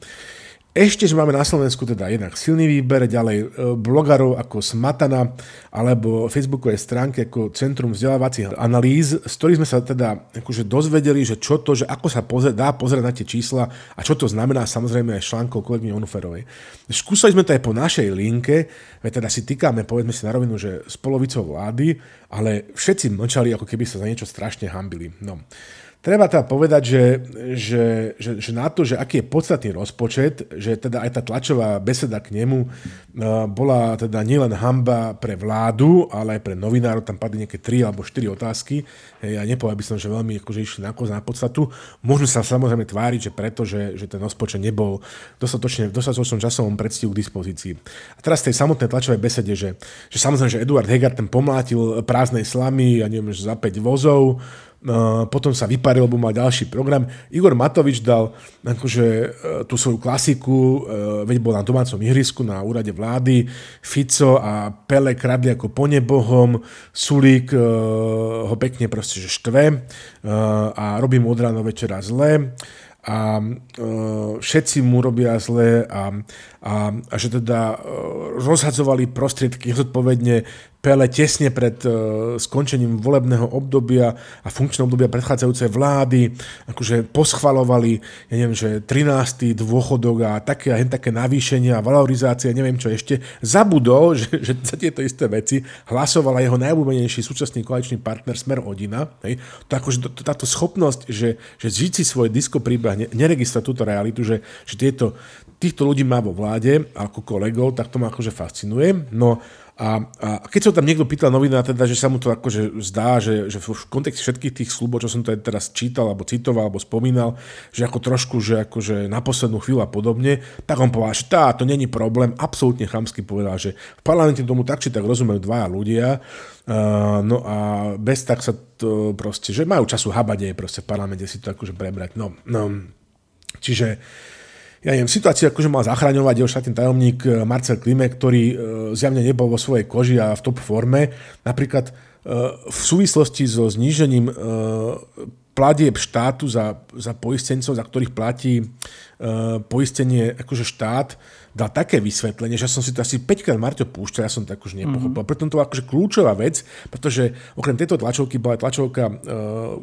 Ešte, že máme na Slovensku teda jednak silný výber, ďalej e, blogarov ako Smatana alebo facebookové stránky ako Centrum vzdelávacích analýz, z ktorých sme sa teda akože dozvedeli, že čo to, že ako sa pozre, dá pozerať na tie čísla a čo to znamená samozrejme aj článkov kolegyne Onuferovej. Skúsali sme to aj po našej linke, veď teda si týkame, povedzme si na rovinu, že s polovicou vlády, ale všetci mlčali, ako keby sa za niečo strašne hambili. No. Treba teda povedať, že, že, že, že na to, že aký je podstatný rozpočet, že teda aj tá tlačová beseda k nemu uh, bola teda nielen hamba pre vládu, ale aj pre novinárov, tam padli nejaké tri alebo štyri otázky. Ja nepovedal by som, že veľmi akože išli na, na podstatu. Môžeme sa samozrejme tváriť, že preto, že, že ten rozpočet nebol dostatočne, v dostatočnom časovom predstihu k dispozícii. A teraz tej samotnej tlačovej besede, že, že samozrejme, že Eduard Hegar ten pomlátil prázdnej slamy, ja neviem, že za 5 vozov, potom sa vyparil, lebo mal ďalší program. Igor Matovič dal akože, e, tú svoju klasiku, e, veď bol na domácom ihrisku na úrade vlády, Fico a Pele kradli ako po nebohom, Sulík e, ho pekne proste že štve a robí mu od rána večera zle. A všetci mu robia zle a, a, a že teda rozhadzovali prostriedky zodpovedne Pele tesne pred uh, skončením volebného obdobia a funkčného obdobia predchádzajúcej vlády, akože poschvalovali, ja neviem, že 13. dôchodok a také a také navýšenia a valorizácie, neviem čo ešte, zabudol, že, že za tieto isté veci hlasovala jeho najobľúbenejší súčasný koaličný partner Smer Odina. Hej. To akože to, to, táto schopnosť, že, že žiť si svoj disko príbeh, neregistrať túto realitu, že, že tieto, týchto ľudí má vo vláde ako kolegov, tak to ma akože fascinuje. No a, a keď sa tam niekto pýtal novinár, teda, že sa mu to akože zdá, že, že v kontexte všetkých tých slubov, čo som to teraz čítal, alebo citoval, alebo spomínal, že ako trošku, že akože na poslednú chvíľu a podobne, tak on povedal, že tá, to není problém, absolútne chamsky povedal, že v parlamente tomu tak či tak rozumejú dvaja ľudia, uh, no a bez tak sa to proste, že majú času habať proste v parlamente si to akože prebrať. No, no, čiže ja neviem, situáciu akože mal zachraňovať jeho štátny tajomník eh, Marcel Klime, ktorý eh, zjavne nebol vo svojej koži a v top forme. Napríklad eh, v súvislosti so znížením platieb štátu za, za poistencov, za ktorých platí poistenie akože štát, dal také vysvetlenie, že som si to asi 5 krát Marťo púšťal, ja som to akože nepochopil. Mm-hmm. Preto to bola akože kľúčová vec, pretože okrem tejto tlačovky bola aj tlačovka uh,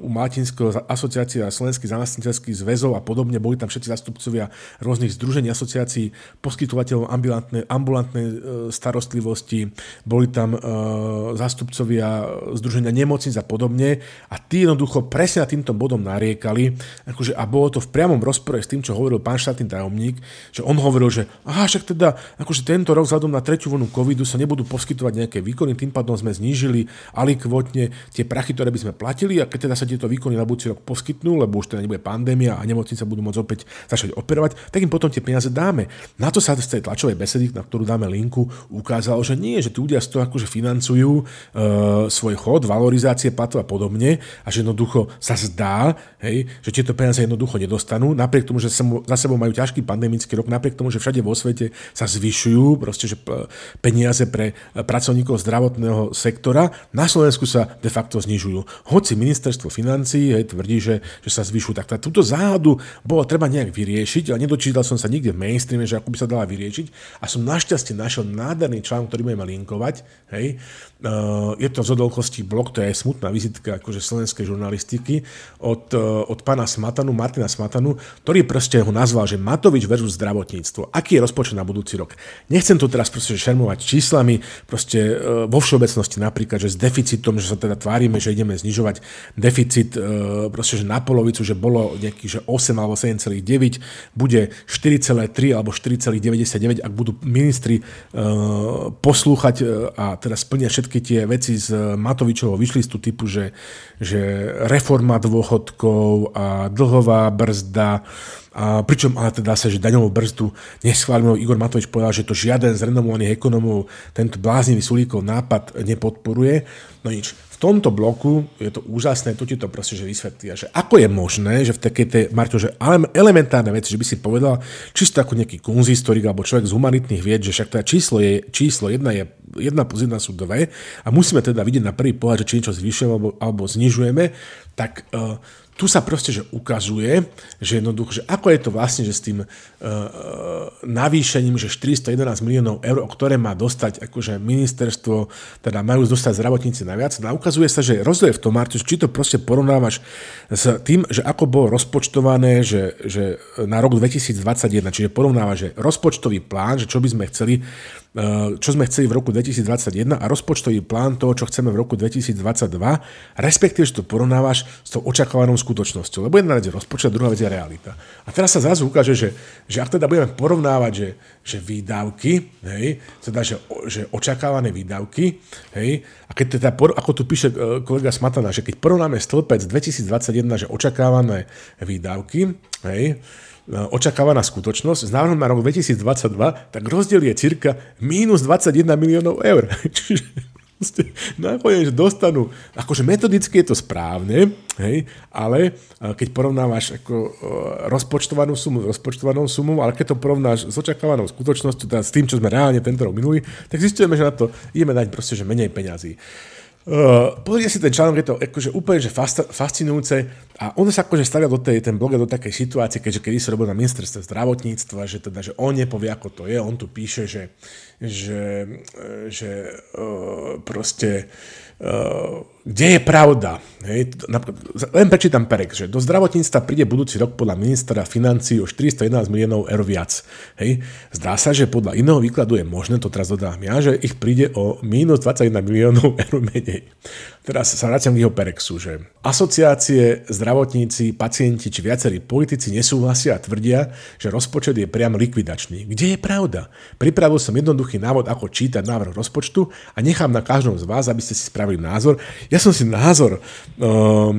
u Martinského asociácie a Slovenských zamestnateľských zväzov a podobne. Boli tam všetci zastupcovia rôznych združení asociácií, poskytovateľov ambulantnej, ambulantnej uh, starostlivosti, boli tam uh, zástupcovia združenia nemocnic a podobne. A tí jednoducho presne na týmto bodom nariekali, akože, a bolo to v priamom rozpore s tým, čo hovoril pán štátny tajomník, že on hovoril, že aha, aha, však teda akože tento rok vzhľadom na tretiu vlnu covidu sa nebudú poskytovať nejaké výkony, tým pádom sme znížili alikvotne tie prachy, ktoré by sme platili a keď teda sa tieto výkony na budúci rok poskytnú, lebo už teda nebude pandémia a nemocnice budú môcť opäť začať operovať, tak im potom tie peniaze dáme. Na to sa z tej tlačovej besedy, na ktorú dáme linku, ukázalo, že nie, že tí ľudia z toho akože financujú e, svoj chod, valorizácie platov a podobne a že jednoducho sa zdá, hej, že tieto peniaze jednoducho nedostanú, napriek tomu, že za sebou majú ťažký pandemický rok, napriek tomu, že všade vo svete svete sa zvyšujú, proste, že peniaze pre pracovníkov zdravotného sektora, na Slovensku sa de facto znižujú. Hoci ministerstvo financí hej, tvrdí, že, že sa zvyšujú, tak túto záhadu bolo treba nejak vyriešiť, ale nedočítal som sa nikde v mainstreame, že ako by sa dala vyriešiť a som našťastie našiel nádherný článok, ktorý budeme linkovať, hej, je to z blok, to je smutná vizitka akože slovenskej žurnalistiky od, uh, od pána Smatanu, Martina Smatanu, ktorý proste ho nazval, že Matovič versus zdravotníctvo. Aký je rozpočet na budúci rok? Nechcem tu teraz proste šermovať číslami, proste uh, vo všeobecnosti napríklad, že s deficitom, že sa teda tvárime, že ideme znižovať deficit proste, že na polovicu, že bolo nejaký, že 8 alebo 7,9, bude 4,3 alebo 4,99, ak budú ministri poslúchať a teda splniať všetky všetky tie veci z Matovičovho vyšlistu typu, že, že reforma dôchodkov a dlhová brzda, a pričom ale teda sa, že daňovú brzdu neschválil. Igor Matovič povedal, že to žiaden z renomovaných ekonomov tento bláznivý Sulíkov nápad nepodporuje. No nič, tomto bloku je to úžasné, to ti to proste že vysvetlia, že ako je možné, že v takej tej, Marto, že elementárne veci, že by si povedal, čisto ako nejaký kunzistorik alebo človek z humanitných vied, že však teda číslo, je, číslo jedna je jedna plus jedna sú dve a musíme teda vidieť na prvý pohľad, že či niečo zvyšujeme alebo, alebo znižujeme, tak uh, tu sa proste že ukazuje, že jednoducho, že ako je to vlastne, že s tým uh, navýšením, že 411 miliónov eur, o ktoré má dostať akože ministerstvo, teda majú dostať zdravotníci naviac, no ukazuje sa, že rozdiel v tom, Martus, či to proste porovnávaš s tým, že ako bolo rozpočtované, že, že na rok 2021, čiže porovnávaš, že rozpočtový plán, že čo by sme chceli čo sme chceli v roku 2021 a rozpočtový plán toho, čo chceme v roku 2022, respektíve, že to porovnávaš s tou očakávanou skutočnosťou. Lebo jedna vec je rozpočet, druhá vec je realita. A teraz sa zrazu ukáže, že, že ak teda budeme porovnávať, že, že výdavky, hej, teda, že, že očakávané výdavky, hej, a keď teda, ako tu píše eh, kolega Smatana, že keď porovnáme stĺpec 2021, že očakávané výdavky, hej, očakávaná skutočnosť s návrhom na rok 2022, tak rozdiel je cirka minus 21 miliónov eur. Čiže nakoniec dostanú, akože metodicky je to správne, hej, ale e, keď porovnávaš ako e, rozpočtovanú sumu s rozpočtovanou sumou, ale keď to porovnáš s očakávanou skutočnosťou, teda s tým, čo sme reálne tento rok minuli, tak zistujeme, že na to ideme dať proste, že menej peňazí. Uh, pozrite si ten článok, je to akože úplne že fascinujúce a on sa akože stavia do tej, ten blog do takej situácie, keďže kedy sa robil na ministerstve zdravotníctva, že teda, že on nepovie, ako to je, on tu píše, že, že, že uh, proste uh, kde je pravda? Hej, len prečítam Perek, že do zdravotníctva príde budúci rok podľa ministra financí o 411 miliónov eur viac. Hej. Zdá sa, že podľa iného výkladu je možné, to teraz dodám ja, že ich príde o minus 21 miliónov eur menej. Teraz sa vraciam k jeho Perexu, že asociácie, zdravotníci, pacienti či viacerí politici nesúhlasia a tvrdia, že rozpočet je priam likvidačný. Kde je pravda? Pripravil som jednoduchý návod, ako čítať návrh rozpočtu a nechám na každom z vás, aby ste si spravili názor. Ja ja som si názor uh, uh,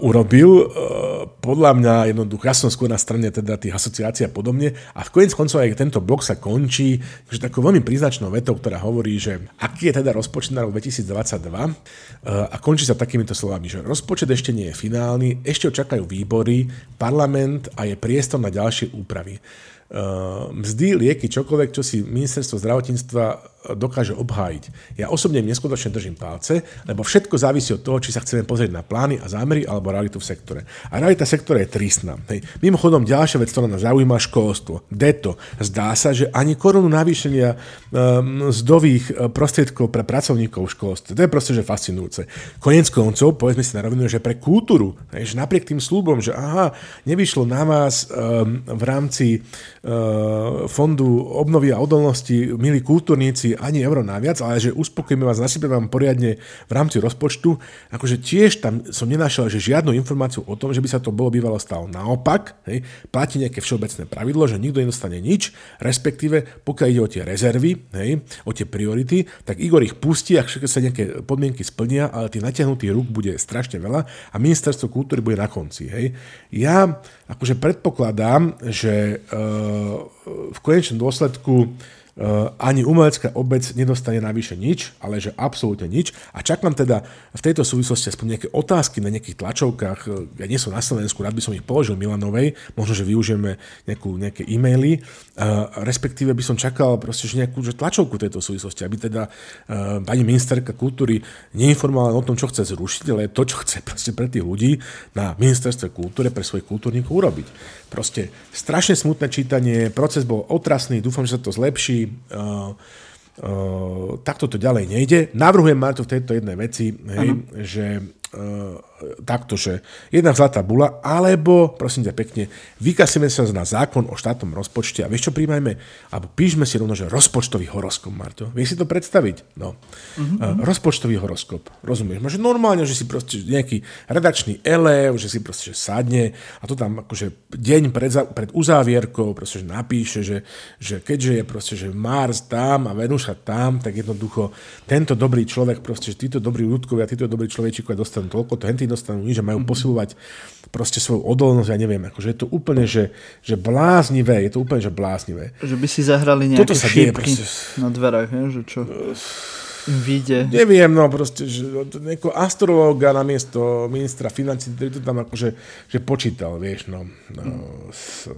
urobil, uh, podľa mňa jednoducho, ja som skôr na strane teda tých asociácií a podobne a v konec koncov aj tento blok sa končí že takou veľmi príznačnou vetou, ktorá hovorí, že aký je teda rozpočet na rok 2022 uh, a končí sa takýmito slovami, že rozpočet ešte nie je finálny, ešte očakajú výbory, parlament a je priestor na ďalšie úpravy. Uh, mzdy, lieky, čokoľvek, čo si ministerstvo zdravotníctva dokáže obhájiť. Ja osobne im neskutočne držím palce, lebo všetko závisí od toho, či sa chceme pozrieť na plány a zámery alebo realitu v sektore. A realita sektora je tristná. Hej. Mimochodom, ďalšia vec, ktorá nás zaujíma, školstvo. Deto. Zdá sa, že ani korunu navýšenia um, mzdových e, prostriedkov pre pracovníkov v školstve. To je proste, že fascinujúce. Konec koncov, povedzme si na rovinu, že pre kultúru, hej, že napriek tým slúbom, že aha, nevyšlo na vás um, v rámci fondu obnovy a odolnosti, milí kultúrníci, ani euro naviac, ale že uspokojíme vás, nasypeme vám poriadne v rámci rozpočtu. Akože tiež tam som nenašiel že žiadnu informáciu o tom, že by sa to bolo bývalo stalo. Naopak, hej, platí nejaké všeobecné pravidlo, že nikto nedostane nič, respektíve pokiaľ ide o tie rezervy, hej, o tie priority, tak Igor ich pustí, ak sa nejaké podmienky splnia, ale tých natiahnutých rúk bude strašne veľa a ministerstvo kultúry bude na konci. Hej. Ja akože predpokladám, že uh, v konečnom dôsledku ani umelecká obec nedostane navyše nič, ale že absolútne nič. A čakám teda v tejto súvislosti aspoň nejaké otázky na nejakých tlačovkách. Ja nie som na Slovensku, rád by som ich položil Milanovej, možno, že využijeme nejakú, nejaké e-maily, respektíve by som čakal proste, že nejakú že tlačovku tejto súvislosti, aby teda pani ministerka kultúry neinformovala o tom, čo chce zrušiť, ale to, čo chce proste pre tých ľudí na ministerstve kultúry, pre svojich kultúrnikov urobiť. Proste strašne smutné čítanie, proces bol otrasný, dúfam, že sa to zlepší, Uh, uh, takto to ďalej nejde. Navrhujem, Marto, v tejto jednej veci, hej, že uh, takto, že jedna zlatá bula, alebo, prosím ťa pekne, vykasíme sa na zákon o štátnom rozpočte a vieš čo príjmajme? Alebo píšme si rovno, že rozpočtový horoskop, Marto. Vieš si to predstaviť? No. Uh-huh. Uh, rozpočtový horoskop. Rozumieš? Že normálne, že si proste nejaký redakčný elev, že si proste že sadne a to tam akože deň pred, pred uzávierkou proste že napíše, že, že keďže je proste, že Mars tam a Venuša tam, tak jednoducho tento dobrý človek, proste, že títo dobrí ľudkovia, títo dobrí človečíkovia dostanú toľko, to henty nedostanú nič a majú mm-hmm. posilovať proste svoju odolnosť, ja neviem, akože je to úplne, že, že bláznivé, je to úplne, že bláznivé. Že by si zahrali nejaké Toto sa šípky proste... na dverách, ne? že čo vyjde. Neviem, no proste, že neko astrológa na miesto ministra financí, ktorý to tam akože že počítal, vieš, no. no s...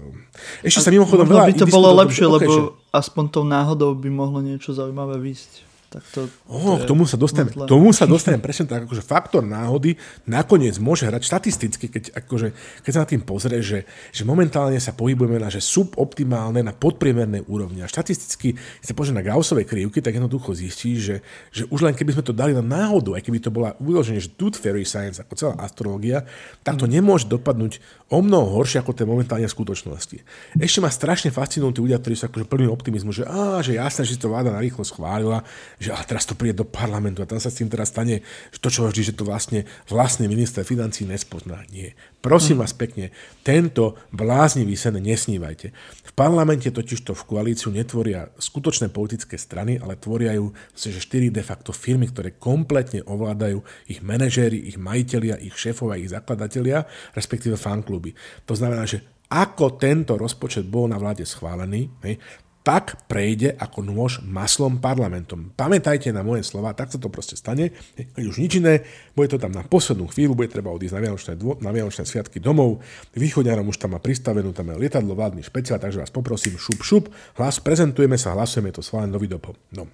Ešte sa mimochodom veľa... by to bolo lepšie, lebo aspoň tou náhodou by mohlo niečo zaujímavé výsť. Tak to, oh, to k tomu sa dostanem, k tomu sa dostanem presne tak, akože faktor náhody nakoniec môže hrať štatisticky, keď, akože, keď sa na tým pozrie, že, že momentálne sa pohybujeme na že suboptimálne, na podpriemernej úrovni. A štatisticky, keď sa pozrie na Gaussové krivky, tak jednoducho zistí, že, že už len keby sme to dali na náhodu, aj keby to bola uloženie, že tooth fairy science, ako celá astrológia, tak to nemôže dopadnúť o mnoho horšie ako tie momentálne skutočnosti. Ešte ma strašne fascinujú tí ľudia, ktorí sú akože plný optimizmu, že, á, že jasné, že to vláda narýchlo schválila, že a teraz to príde do parlamentu a tam sa s tým teraz stane že to, čo vždy, že to vlastne vlastný minister financí nespozná. Nie. Prosím mm. vás pekne, tento bláznivý sen nesnívajte. V parlamente totiž to v koalíciu netvoria skutočné politické strany, ale tvoria ju že štyri de facto firmy, ktoré kompletne ovládajú ich manažéri, ich majiteľia, ich šéfovia, ich zakladatelia, respektíve fankluby. To znamená, že ako tento rozpočet bol na vláde schválený, hej, tak prejde ako nôž maslom parlamentom. Pamätajte na moje slova, tak sa to proste stane. Keď už nič iné, bude to tam na poslednú chvíľu, bude treba odísť na Vianočné, dvo, na Vianočné sviatky domov. Východňarom už tam má pristavenú, tam je lietadlo, vládny špeciál, takže vás poprosím, šup, šup, hlas, prezentujeme sa, hlasujeme to schválené do videopo. No.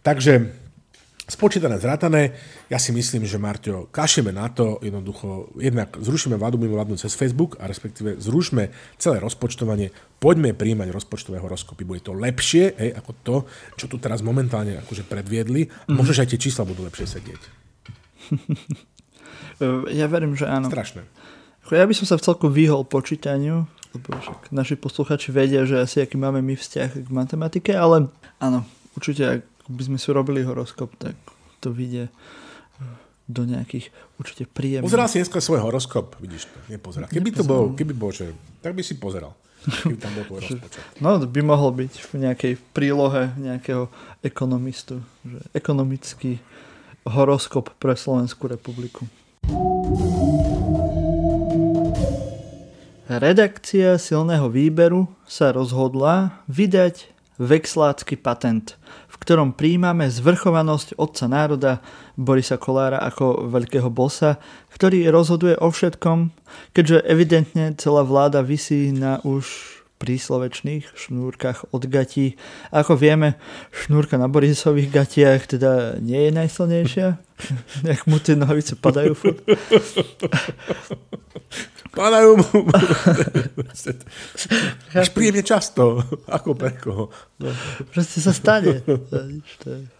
Takže Spočítané, zrátané, ja si myslím, že Marťo, kašeme na to, jednoducho, jednak zrušíme vládu mimo vládnu cez Facebook a respektíve zrušme celé rozpočtovanie, poďme príjmať rozpočtové horoskopy, bude to lepšie, hej, ako to, čo tu teraz momentálne akože predviedli, mm. možno, že aj tie čísla budú lepšie sedieť. ja verím, že áno. Strašné. Ja by som sa v celku vyhol počítaniu, lebo však naši posluchači vedia, že asi aký máme my vzťah k matematike, ale áno, určite by sme si robili horoskop, tak to vyjde do nejakých určite príjemných... Pozeral si dneska svoj horoskop, vidíš to, nepozeral. Keby to bol, keby bol, že, tak by si pozeral. Keby tam bol tvoj rozpočet. No, by mohol byť v nejakej prílohe nejakého ekonomistu, že ekonomický horoskop pre Slovenskú republiku. Redakcia silného výberu sa rozhodla vydať vexlácky patent, ktorom príjmame zvrchovanosť otca národa Borisa Kolára ako veľkého bossa, ktorý rozhoduje o všetkom, keďže evidentne celá vláda vysí na už príslovečných šnúrkach od gatí. Ako vieme, šnúrka na Borisových gatiach teda nie je najsilnejšia. Nech mu tie nohavice padajú furt. Padajú mu. Až príjemne často. Ako pre koho. No, proste sa stane.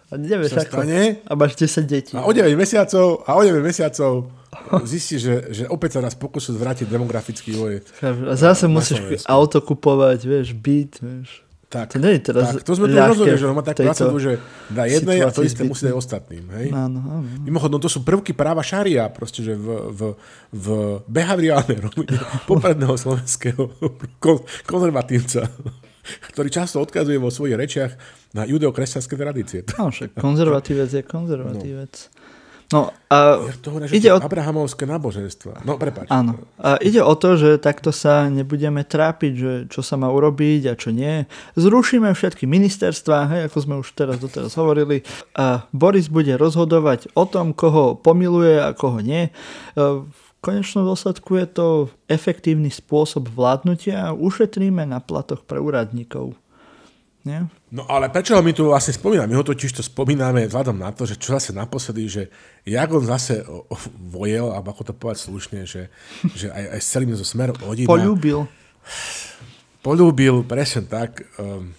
A nevieš sa ako. stane. A máš 10 detí. A o 9 mesiacov, a o 9 mesiacov zistí, že, že opäť sa nás pokúšu zvrátiť demografický vývoj. A zase musíš auto kupovať, vieš, byt, vieš. Tak, to, nie je teraz tak, to sme tu rozhodli, že on má takú zásadu, že dá jednej a to isté musí dať ostatným. Hej? Áno, áno. Mimochodom, to sú prvky práva šaria, proste, že v, v, v behaviorálnej rovine popredného slovenského konzervatívca, ktorý často odkazuje vo svojich rečiach na judeokresťanské tradície. No, však konzervatívec je konzervatívec. No. No a hovorí, ide o... Abrahamovské náboženstva. No, prepáč. Áno. A ide o to, že takto sa nebudeme trápiť, že čo sa má urobiť a čo nie. Zrušíme všetky ministerstva, hej, ako sme už teraz doteraz hovorili. A Boris bude rozhodovať o tom, koho pomiluje a koho nie. V konečnom dôsledku je to efektívny spôsob vládnutia a ušetríme na platoch pre úradníkov. Nie? No ale prečo ho my tu vlastne spomíname? My ho totiž to spomíname vzhľadom na to, že čo zase naposledy, že jak on zase vojel, alebo ako to povedať slušne, že, že aj, aj s celým zo smer hodina... Polúbil. Polúbil, presne tak. Um,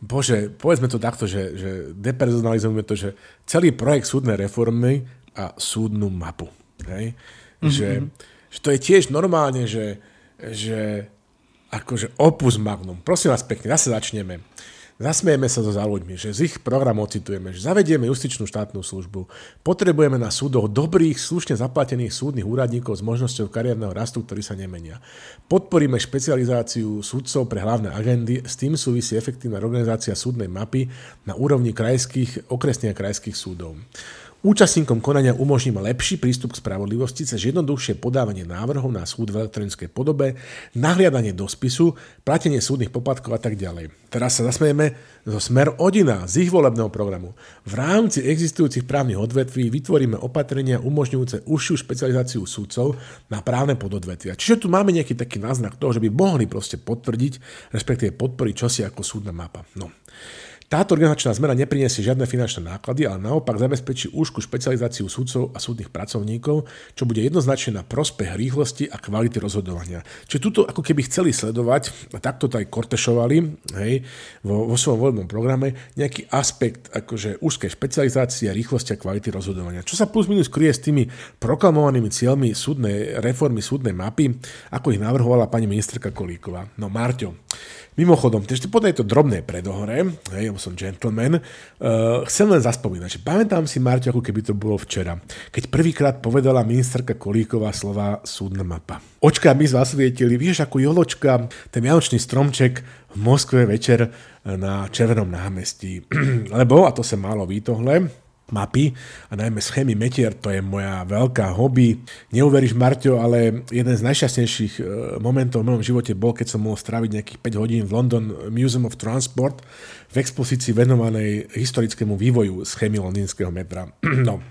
bože, povedzme to takto, že, že depersonalizujeme to, že celý projekt súdnej reformy a súdnu mapu. Hej? Mm-hmm. Že, že to je tiež normálne, že, že akože opus magnum. Prosím vás pekne, zase začneme. Zasmieme sa za ľuďmi, že z ich programov citujeme, že zavedieme justičnú štátnu službu, potrebujeme na súdoch dobrých, slušne zaplatených súdnych úradníkov s možnosťou kariérneho rastu, ktorí sa nemenia. Podporíme špecializáciu súdcov pre hlavné agendy, s tým súvisí efektívna organizácia súdnej mapy na úrovni krajských, okresných a krajských súdov. Účastníkom konania umožníme lepší prístup k spravodlivosti cez jednoduchšie podávanie návrhov na súd v elektronickej podobe, nahliadanie do spisu, platenie súdnych poplatkov a tak ďalej. Teraz sa zasmejeme zo Smer Odina z ich volebného programu. V rámci existujúcich právnych odvetví vytvoríme opatrenia umožňujúce užšiu špecializáciu súdcov na právne pododvetvia. Čiže tu máme nejaký taký náznak toho, že by mohli proste potvrdiť, respektíve podporiť čosi ako súdna mapa. No. Táto organizačná zmena nepriniesie žiadne finančné náklady, ale naopak zabezpečí úžku špecializáciu súdcov a súdnych pracovníkov, čo bude jednoznačne na prospech rýchlosti a kvality rozhodovania. Čiže tuto ako keby chceli sledovať, a takto to aj kortešovali hej, vo, vo svojom voľbnom programe, nejaký aspekt akože úzkej špecializácie, rýchlosti a kvality rozhodovania. Čo sa plus minus kryje s tými proklamovanými cieľmi súdnej reformy, súdnej mapy, ako ich navrhovala pani ministerka Kolíková. No Marťo, Mimochodom, ešte po tejto drobnej predohore, hej, ja som gentleman, uh, chcem len zaspomínať, že pamätám si, Marťo, ako keby to bolo včera, keď prvýkrát povedala ministerka Kolíková slova súdna mapa. Očka mi zasvietili, vieš, ako joločka, ten vianočný stromček v Moskve večer na Červenom námestí. Lebo, a to sa málo ví tohle, mapy a najmä schémy metier, to je moja veľká hobby. Neuveríš, Marťo, ale jeden z najšťastnejších e, momentov v mojom živote bol, keď som mohol stráviť nejakých 5 hodín v London Museum of Transport v expozícii venovanej historickému vývoju schémy londýnskeho metra. no,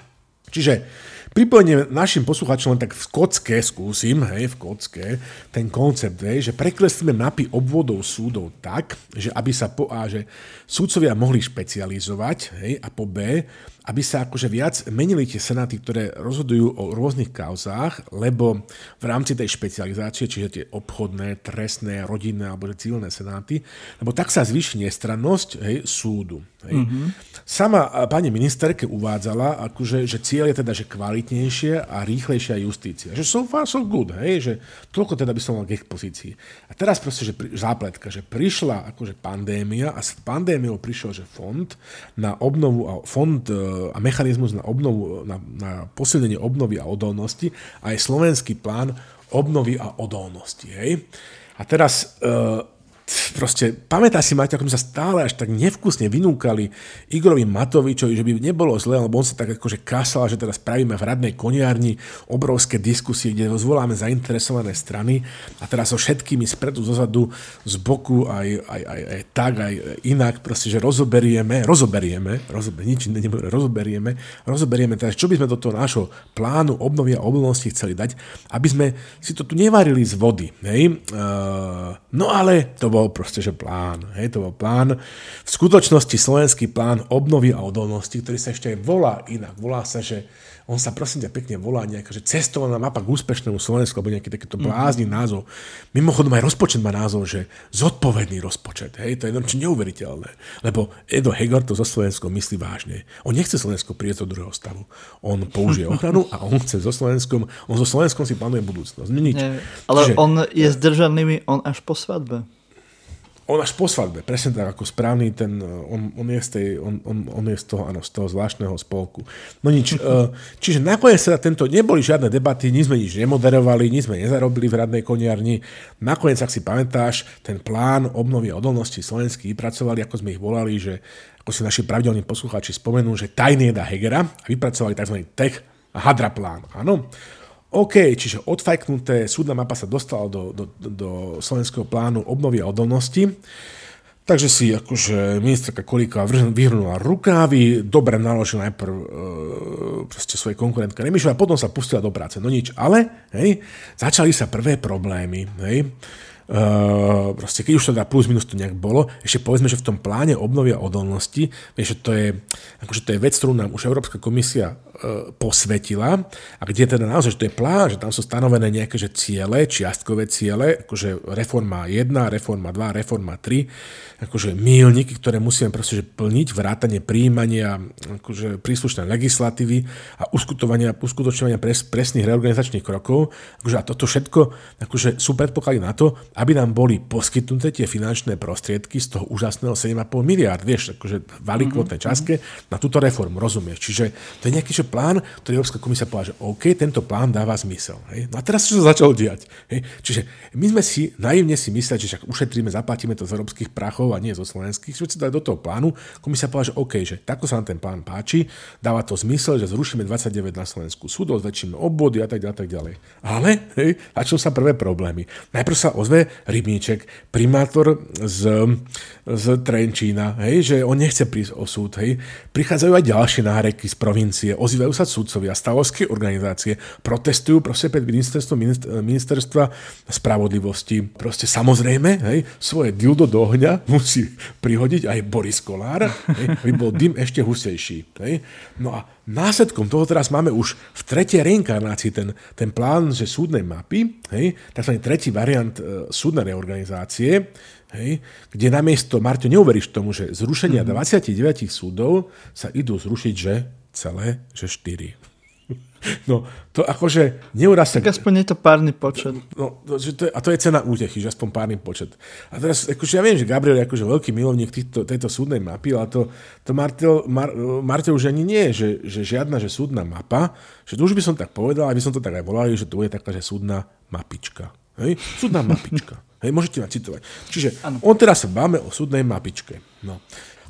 čiže Pripojenie našim posluchačom len tak v kocke skúsim, hej, v kocke, ten koncept, hej, že prekreslíme mapy obvodov súdov tak, že aby sa po A, že súdcovia mohli špecializovať, hej, a po B, aby sa akože viac menili tie senáty, ktoré rozhodujú o rôznych kauzách, lebo v rámci tej špecializácie, čiže tie obchodné, trestné, rodinné alebo civilné senáty, lebo tak sa zvýši nestrannosť hej, súdu. Hej. Mm-hmm. Sama pani ministerke uvádzala, akože, že cieľ je teda, že kvalitnejšie a rýchlejšia justícia. Že so far so good, hej, že toľko teda by som mal k expozícii. A teraz proste, že pri, zápletka, že prišla akože pandémia a s pandémiou prišiel, že fond na obnovu a fond e, a mechanizmus na, obnovu, na, na posilnenie obnovy a odolnosti a aj slovenský plán obnovy a odolnosti. Hej? A teraz e, proste, pamätá si, Maťo, ako sme sa stále až tak nevkusne vynúkali Igorovi Matovičovi, že by nebolo zle, lebo on sa tak akože kasal, že teraz spravíme v radnej koniarni obrovské diskusie, kde zvoláme zainteresované strany a teraz so všetkými spredu, zozadu, z boku, aj, aj, aj, aj tak, aj inak, proste, že rozoberieme, rozoberieme, rozober, nič iné nebudeme, rozoberieme, rozoberieme teraz, čo by sme do toho nášho plánu obnovy a obnovnosti chceli dať, aby sme si to tu nevarili z vody. Hej? Uh, no ale to bol proste, že plán. Hej, to bol plán. V skutočnosti slovenský plán obnovy a odolnosti, ktorý sa ešte aj volá inak. Volá sa, že on sa prosím ťa pekne volá nejaká, že cestovaná mapa k úspešnému Slovensku, alebo nejaký takýto mhm. blázny mm-hmm. názov. Mimochodom aj rozpočet má názov, že zodpovedný rozpočet. Hej, to je jedno, neuveriteľné. Lebo Edo Heger to zo Slovenskom myslí vážne. On nechce Slovensko prieť do druhého stavu. On použije ochranu a on chce so Slovenskom, on so Slovenskom si plánuje budúcnosť. Nič. Nie, ale Čiže, on je zdržanlivý, on až po svadbe. On až po svadbe, presne tak ako správny ten, on, on, je, z tej, on, on, on je z toho, áno, z toho zvláštneho spolku. No nič, uh, čiže nakoniec sa tento, neboli žiadne debaty, nič sme nič nemoderovali, nič sme nezarobili v radnej koniarni. Nakoniec, ak si pamätáš, ten plán obnovy odolnosti slovenský vypracovali, ako sme ich volali, že ako si naši pravidelní poslucháči spomenú, že tajný jeda Hegera a vypracovali tzv. tech a hadra plán. Áno? OK, čiže odfajknuté, súdna mapa sa dostala do, do, do slovenského plánu obnovy a odolnosti. Takže si akože ministerka Kolíková vyhrnula rukávy, dobre naložila najprv e, proste svoje konkurentka Remišova a potom sa pustila do práce. No nič, ale hej, začali sa prvé problémy. Hej. Uh, proste keď už to dá plus minus to nejak bolo, ešte povedzme, že v tom pláne obnovia odolnosti, vieš, že to je, akože to je vec, ktorú nám už Európska komisia uh, posvetila a kde teda naozaj, že to je plán, že tam sú stanovené nejaké že ciele, čiastkové ciele, akože reforma 1, reforma 2, reforma 3, akože mílniky, ktoré musíme proste že plniť, vrátanie príjmania akože príslušnej legislatívy a uskutovania, uskutočňovania pres, presných reorganizačných krokov. Akože a toto všetko akože sú predpoklady na to, aby nám boli poskytnuté tie finančné prostriedky z toho úžasného 7,5 miliard, vieš, akože valikvotné mm-hmm. časke na túto reformu, rozumieš? Čiže to je nejaký že plán, ktorý Európska komisia povedala, že OK, tento plán dáva zmysel. Hej? No a teraz čo sa začalo diať? Hej? Čiže my sme si naivne si mysleli, že však ušetríme, zaplatíme to z európskych prachov a nie zo slovenských, že dali do toho plánu, komisia povedala, že OK, že takto sa nám ten plán páči, dáva to zmysel, že zrušíme 29 na Slovensku súdov, zväčšíme obvody a tak ďalej, tak ďalej. Ale, hej, začnú sa prvé problémy. Najprv sa ozve Rybníček, primátor z, z Trenčína, hej, že on nechce prísť o súd, hej. Prichádzajú aj ďalšie náreky z provincie, ozývajú sa sudcovia, stavovské organizácie, protestujú proste pred ministerstvo, ministerstva spravodlivosti. Proste samozrejme, hej, svoje dildo do ohňa musí prihodiť aj Boris Kolár, hej, aby bol dym ešte hustejší. Hej. No a následkom toho teraz máme už v tretej reinkarnácii ten, ten plán, že súdnej mapy, hej, tzv. tretí variant e, súdnej reorganizácie, hej, kde namiesto, Marťo, neuveríš tomu, že zrušenia mm-hmm. 29 súdov sa idú zrušiť, že celé, že 4. No, to akože neurá sa... Tak aspoň je to párny počet. No, to, že to je, a to je cena útechy, že aspoň párny počet. A teraz, akože ja viem, že Gabriel je akože veľký milovník týchto, tejto súdnej mapy, ale to, to Martel, Mar, Martel už ani nie je, že, že žiadna že súdna mapa, že to už by som tak povedal, aby som to tak aj volal, že to bude taká, že súdna mapička. Hej? Súdna mapička. Hej, môžete ma citovať. Čiže ano. on teraz sa báme o súdnej mapičke. No.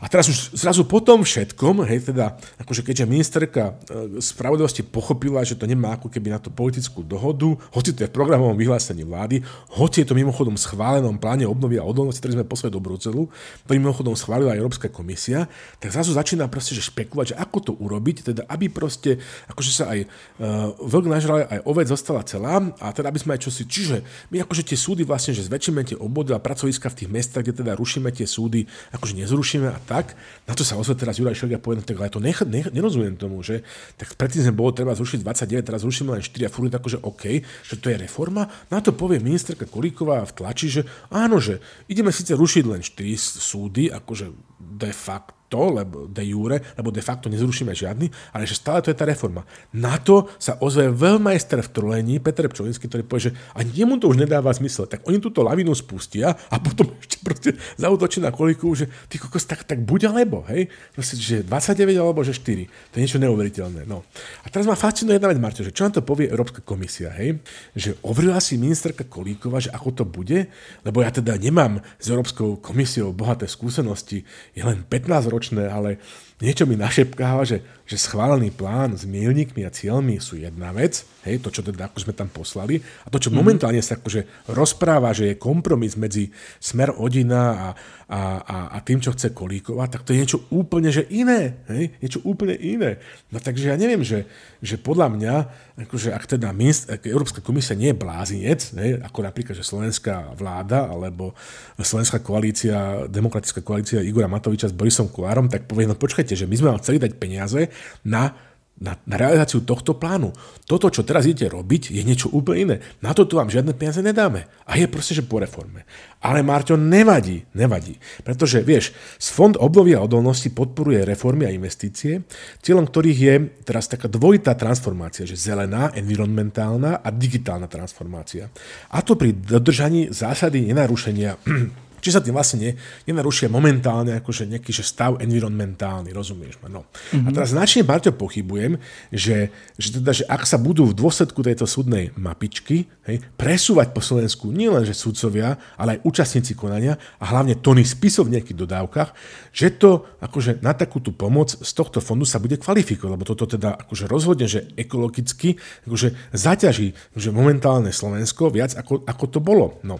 A teraz už zrazu po tom všetkom, hej, teda, akože keďže ministerka e, spravodlivosti pochopila, že to nemá ako keby na to politickú dohodu, hoci to je v programovom vyhlásení vlády, hoci je to mimochodom schválenom pláne obnovy a odolnosti, ktorý sme poslali do Bruselu, to mimochodom schválila Európska komisia, tak zrazu začína proste že špekulovať, že ako to urobiť, teda aby proste, akože sa aj uh, vlk nažral, aj ovec zostala celá, a teda aby sme aj čosi, čiže my akože tie súdy vlastne, že zväčšíme tie obvody a pracoviska v tých mestách, kde teda rušíme tie súdy, akože nezrušíme a tak. Na to sa ozve teraz Juraj Šeliga povedal, tak ale to nech, nech, nerozumiem tomu, že tak predtým sme bolo treba zrušiť 29, teraz zrušíme len 4 a furt akože OK, že to je reforma. Na to povie ministerka Kolíková v tlači, že áno, že ideme síce rušiť len 4 súdy, akože de facto to, lebo de jure, lebo de facto nezrušíme žiadny, ale že stále to je tá reforma. Na to sa ozve veľmajster v trolení, Peter Pčolinský, ktorý povie, že ani jemu to už nedáva zmysel. Tak oni túto lavinu spustia a potom ešte proste zautočí na koliku, že ty kokos, tak, tak buď alebo, hej? Proste, že 29 alebo že 4. To je niečo neuveriteľné. No. A teraz ma fascinuje jedna vec, Marťo, že čo nám to povie Európska komisia, hej? Že overila si ministerka Kolíková, že ako to bude, lebo ja teda nemám s Európskou komisiou bohaté skúsenosti, je len 15 ročné, ale niečo mi našepkáva, že, že schválený plán s milníkmi a cieľmi sú jedna vec, hej, to, čo teda ako sme tam poslali, a to, čo mm-hmm. momentálne sa akože rozpráva, že je kompromis medzi Smer Odina a, a, a, a tým, čo chce kolíkovať, tak to je niečo úplne že iné, hej, niečo úplne iné. No takže ja neviem, že, že podľa mňa, akože ak teda minst, ak Európska komisia nie je blázinec, hej, ako napríklad, že slovenská vláda alebo slovenská koalícia, demokratická koalícia Igora Matoviča s Borisom Kolárom, tak povie, no počkajte, viete, že my sme vám chceli dať peniaze na na, na realizáciu tohto plánu. Toto, čo teraz idete robiť, je niečo úplne iné. Na toto vám žiadne peniaze nedáme. A je proste, že po reforme. Ale Marťo, nevadí, nevadí. Pretože, vieš, z Fond obnovy a odolnosti podporuje reformy a investície, cieľom ktorých je teraz taká dvojitá transformácia, že zelená, environmentálna a digitálna transformácia. A to pri dodržaní zásady nenarušenia či sa tým vlastne ne, nenarušia momentálne akože nejaký že stav environmentálny, rozumieš ma? No. Mm-hmm. A teraz značne, Barťo, pochybujem, že, že, teda, že ak sa budú v dôsledku tejto súdnej mapičky hej, presúvať po Slovensku nielen že sudcovia, ale aj účastníci konania a hlavne tony spisov v nejakých dodávkach, že to akože na takúto pomoc z tohto fondu sa bude kvalifikovať, lebo toto teda akože rozhodne, že ekologicky akože zaťaží akože momentálne Slovensko viac ako, ako to bolo. No.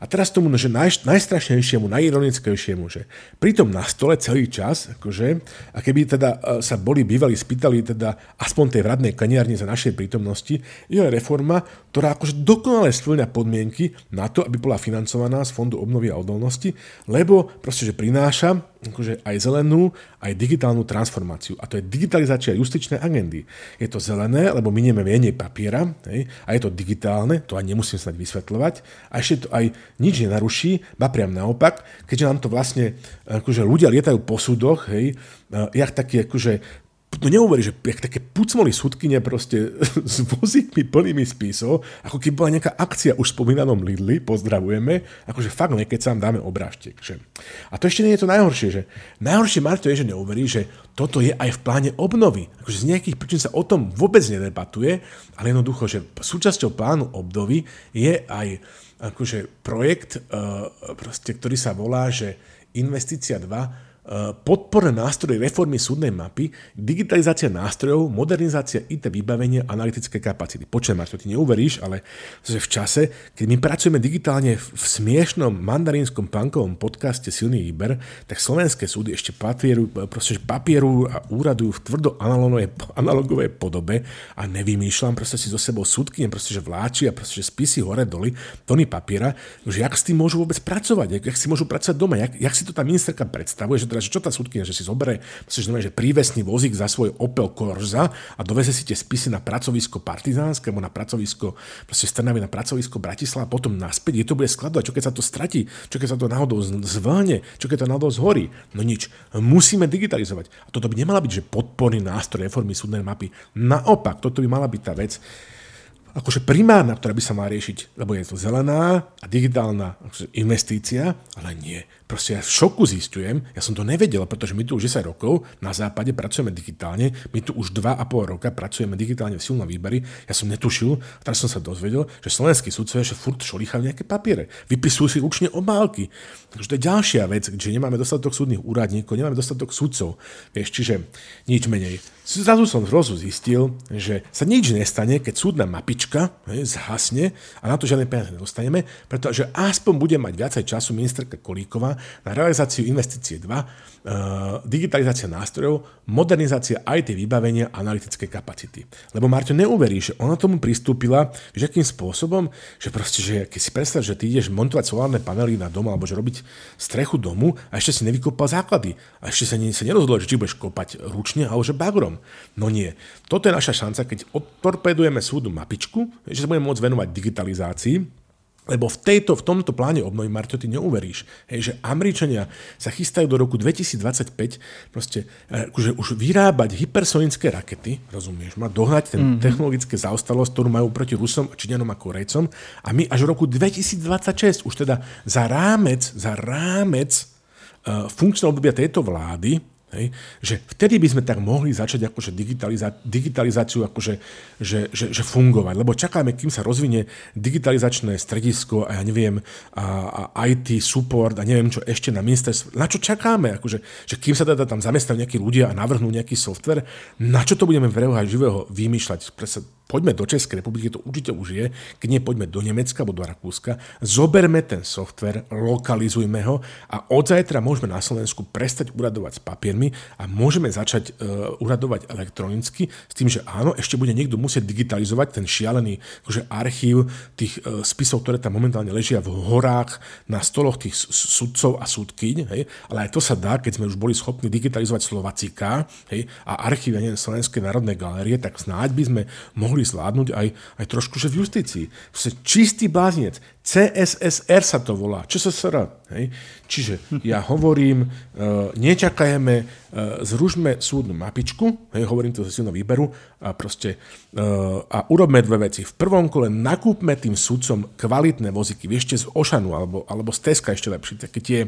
A teraz tomu, že naj, najstrašnejšiemu, najironickejšiemu, že pritom na stole celý čas, akože, a keby teda e, sa boli bývali spýtali teda aspoň tej vradnej kaniarni za našej prítomnosti, je reforma, ktorá akože dokonale splňa podmienky na to, aby bola financovaná z Fondu obnovy a odolnosti, lebo proste, že prináša akože aj zelenú, aj digitálnu transformáciu. A to je digitalizácia justičnej agendy. Je to zelené, lebo minieme menej papiera, hej, a je to digitálne, to aj nemusím snať vysvetľovať, a ešte to aj nič nenaruší, ba priam naopak, keďže nám to vlastne, akože ľudia lietajú po súdoch, hej, jak taký akože no neuverí, že také pucmoli súdkyne proste s vozíkmi plnými spisov, ako keby bola nejaká akcia už spomínanom Lidli, pozdravujeme, akože fakt ne, keď dáme obrážtek. A to ešte nie je to najhoršie, že najhoršie Marto je, že neuverí, že toto je aj v pláne obnovy. Akože z nejakých príčin sa o tom vôbec nedebatuje, ale jednoducho, že súčasťou plánu obnovy je aj akože projekt, uh, proste, ktorý sa volá, že Investícia 2 podporné nástroje reformy súdnej mapy, digitalizácia nástrojov, modernizácia IT vybavenia, analytické kapacity. Počujem, to ty neuveríš, ale že v čase, keď my pracujeme digitálne v smiešnom mandarínskom punkovom podcaste Silný výber, tak slovenské súdy ešte papieru, proste, papieru a úradujú v tvrdo analogovej, podobe a nevymýšľam, proste si so sebou súdky, proste, že vláči a proste, že spisy hore doli, tony papiera, že jak s tým môžu vôbec pracovať, jak, jak si môžu pracovať doma, jak, jak si to tá ministerka predstavuje, že teda, čo tá súdkynia, že si zoberie, že, že prívesný vozík za svoj Opel Corsa a doveze si tie spisy na pracovisko Partizánske alebo na pracovisko proste Strnavy na pracovisko Bratislava potom naspäť, je to bude skladovať, čo keď sa to stratí, čo keď sa to náhodou zvlne, čo keď to náhodou zhorí. No nič, musíme digitalizovať. A toto by nemala byť, že podporný nástroj reformy súdnej mapy. Naopak, toto by mala byť tá vec, akože primárna, ktorá by sa mala riešiť, lebo je to zelená a digitálna akože investícia, ale nie. Proste ja v šoku zistujem, ja som to nevedel, pretože my tu už 10 rokov na západe pracujeme digitálne, my tu už 2,5 roka pracujeme digitálne v silnom výberi, ja som netušil, teraz som sa dozvedel, že slovenskí sudcovia že furt šolíchajú nejaké papiere, vypisujú si ručne obálky. Takže to je ďalšia vec, že nemáme dostatok súdnych úradníkov, nemáme dostatok sudcov. Vieš, čiže nič menej. Zrazu som zrazu zistil, že sa nič nestane, keď súdna mapička hej, zhasne a na to žiadne peniaze nedostaneme, pretože aspoň bude mať viacej času ministerka Kolíková na realizáciu investície 2, uh, e, digitalizácia nástrojov, modernizácia IT vybavenia a analytické kapacity. Lebo Marťo neuverí, že ona tomu pristúpila, že akým spôsobom, že proste, že keď si predstav, že ty ideš montovať solárne panely na dom alebo že robiť strechu domu a ešte si nevykopal základy a ešte sa, ne, sa nerozhodol, že či budeš kopať ručne alebo že bagrom. No nie. Toto je naša šanca, keď odtorpedujeme súdu mapičku, že sa budeme môcť venovať digitalizácii, lebo v, tejto, v tomto pláne obnovy, Marto, ty neuveríš, hej, že Američania sa chystajú do roku 2025 proste, akože už vyrábať hypersonické rakety, rozumieš ma, dohnať ten mm-hmm. technologické zaostalosť, ktorú majú proti Rusom, Číňanom a Korejcom a my až v roku 2026, už teda za rámec, za rámec uh, funkčného obdobia tejto vlády, Hej? Že vtedy by sme tak mohli začať akože digitaliza- digitalizáciu akože, že, že, že fungovať. Lebo čakáme, kým sa rozvinie digitalizačné stredisko a ja neviem, a, a IT support a neviem čo ešte na ministerstve. Na čo čakáme? Akože, že kým sa teda tam zamestnajú nejakí ľudia a navrhnú nejaký software, na čo to budeme v živého vymýšľať? Poďme do Českej republiky, to určite už je, keď nie poďme do Nemecka alebo do Rakúska, zoberme ten software, lokalizujme ho a od zajtra môžeme na Slovensku prestať uradovať s papiermi a môžeme začať uh, uradovať elektronicky s tým, že áno, ešte bude niekto musieť digitalizovať ten šialený akože archív tých uh, spisov, ktoré tam momentálne ležia v horách na stoloch tých sudcov a súdkyň, hej, ale aj to sa dá, keď sme už boli schopní digitalizovať Slovacika hej, a archív, ja neviem, Slovenskej národnej galérie, tak snáď by sme mohli štruktúry zvládnuť aj, aj trošku, že v justícii. Čistý blázinec. CSSR sa to volá. ČSSR. Hej? Čiže ja hovorím, uh, nečakajeme, uh, zružme súdnu mapičku, hej, hovorím to zo silného výberu, a proste uh, a urobme dve veci. V prvom kole nakúpme tým súdcom kvalitné voziky, ešte z Ošanu alebo, alebo z Teska ešte lepšie, také tie,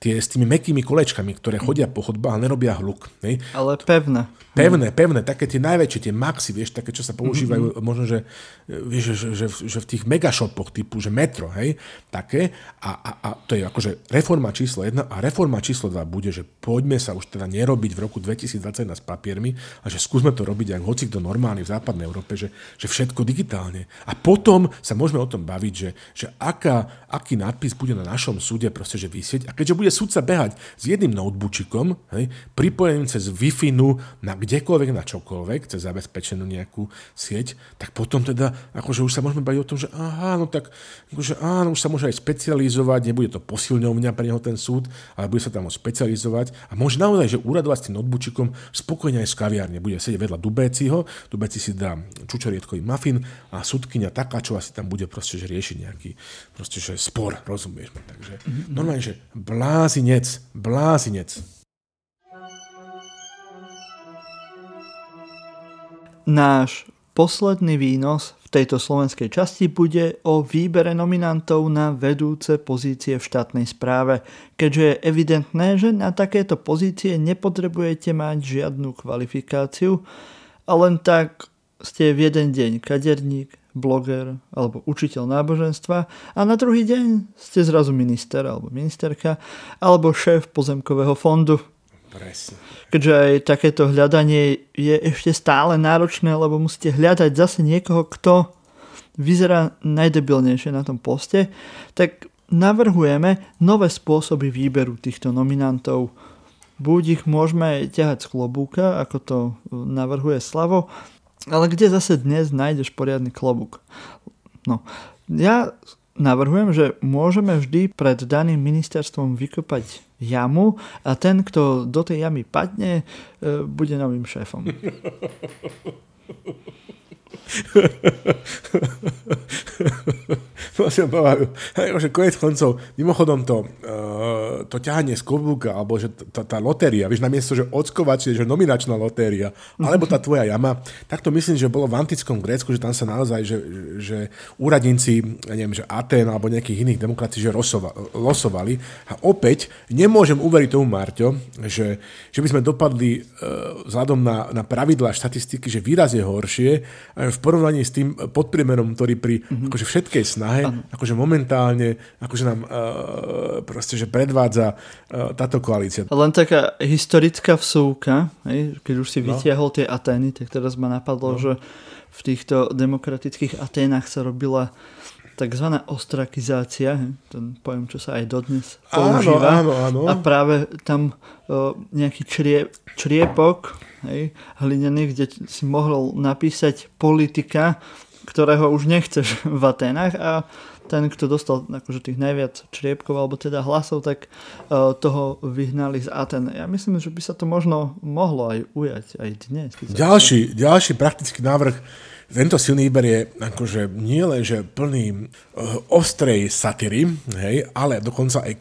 tie s tými mekými kolečkami, ktoré chodia po chodbách a nerobia hluk. Hej? Ale pevné. Pevné, pevné, také tie najväčšie, tie maxi, vieš, také, čo sa používajú, mm-hmm. možno, že, vieš, že, že, že v tých megashopoch typu, že metro, hej, také. A, a, a to je akože reforma číslo jedna a reforma číslo dva bude, že poďme sa už teda nerobiť v roku 2021 s papiermi a že skúsme to robiť ako hoci kto normálny v západnej Európe, že, že všetko digitálne. A potom sa môžeme o tom baviť, že, že aká, aký nadpis bude na našom súde proste, že vysieť. A keďže bude súdca behať s jedným notebookikom, hej, pripojeným cez Wi-Fi na kdekoľvek na čokoľvek, cez zabezpečenú nejakú sieť, tak potom teda, akože už sa môžeme baviť o tom, že aha, no tak, akože áno, už sa môže aj specializovať, nebude to posilňovňa pre neho ten súd, ale bude sa tam môcť špecializovať a môže naozaj, že uradovať s tým notebookom spokojne aj z kaviárne. Bude sedieť vedľa Dubéciho, Dubéci si dá čučoriedkový muffin a súdkynia čo asi tam bude proste že riešiť nejaký proste, že spor, rozumieš. Takže mm-hmm. normálne, že blázinec, blázinec. Náš posledný výnos tejto slovenskej časti bude o výbere nominantov na vedúce pozície v štátnej správe, keďže je evidentné, že na takéto pozície nepotrebujete mať žiadnu kvalifikáciu a len tak ste v jeden deň kaderník, bloger alebo učiteľ náboženstva a na druhý deň ste zrazu minister alebo ministerka alebo šéf pozemkového fondu Presne. Keďže aj takéto hľadanie je ešte stále náročné, lebo musíte hľadať zase niekoho, kto vyzerá najdebilnejšie na tom poste, tak navrhujeme nové spôsoby výberu týchto nominantov. Buď ich môžeme ťahať z klobúka, ako to navrhuje Slavo, ale kde zase dnes nájdeš poriadny klobúk? No, ja navrhujem, že môžeme vždy pred daným ministerstvom vykopať jamu a ten, kto do tej jamy padne, e, bude novým šéfom. vlastne povedal, že konec koncov, mimochodom to, uh, to ťahanie z klobúka, alebo že tá, tá lotéria, vieš, namiesto, že ockovacie, že nominačná lotéria, alebo tá tvoja jama, tak to myslím, že bolo v antickom Grécku, že tam sa naozaj, že, že úradníci, ja neviem, že Atén alebo nejakých iných demokracií, že rosova, losovali. A opäť nemôžem uveriť tomu, Marťo, že, že by sme dopadli uh, vzhľadom na, na pravidlá štatistiky, že výraz je horšie v porovnaní s tým podpriemerom, ktorý pri mm-hmm. akože všetkej snahe, ano. akože momentálne, akože nám uh, proste, že predvádza uh, táto koalícia. Len taká historická vsúka, hej, keď už si no. vytiahol tie Atény, tak teraz ma napadlo, no. že v týchto demokratických Aténach sa robila tzv. ostrakizácia, ten pojem, čo sa aj dodnes používa. Áno, áno, áno. A práve tam o, nejaký črie, čriepok hej, hlinený, kde si mohol napísať politika, ktorého už nechceš v Atenách a ten, kto dostal akože tých najviac čriepkov alebo teda hlasov, tak uh, toho vyhnali z Aten. Ja myslím, že by sa to možno mohlo aj ujať aj dnes. Ďalší, ďalší praktický návrh tento silný výber je akože nie len, že plný uh, ostrej satíry, hej, ale dokonca aj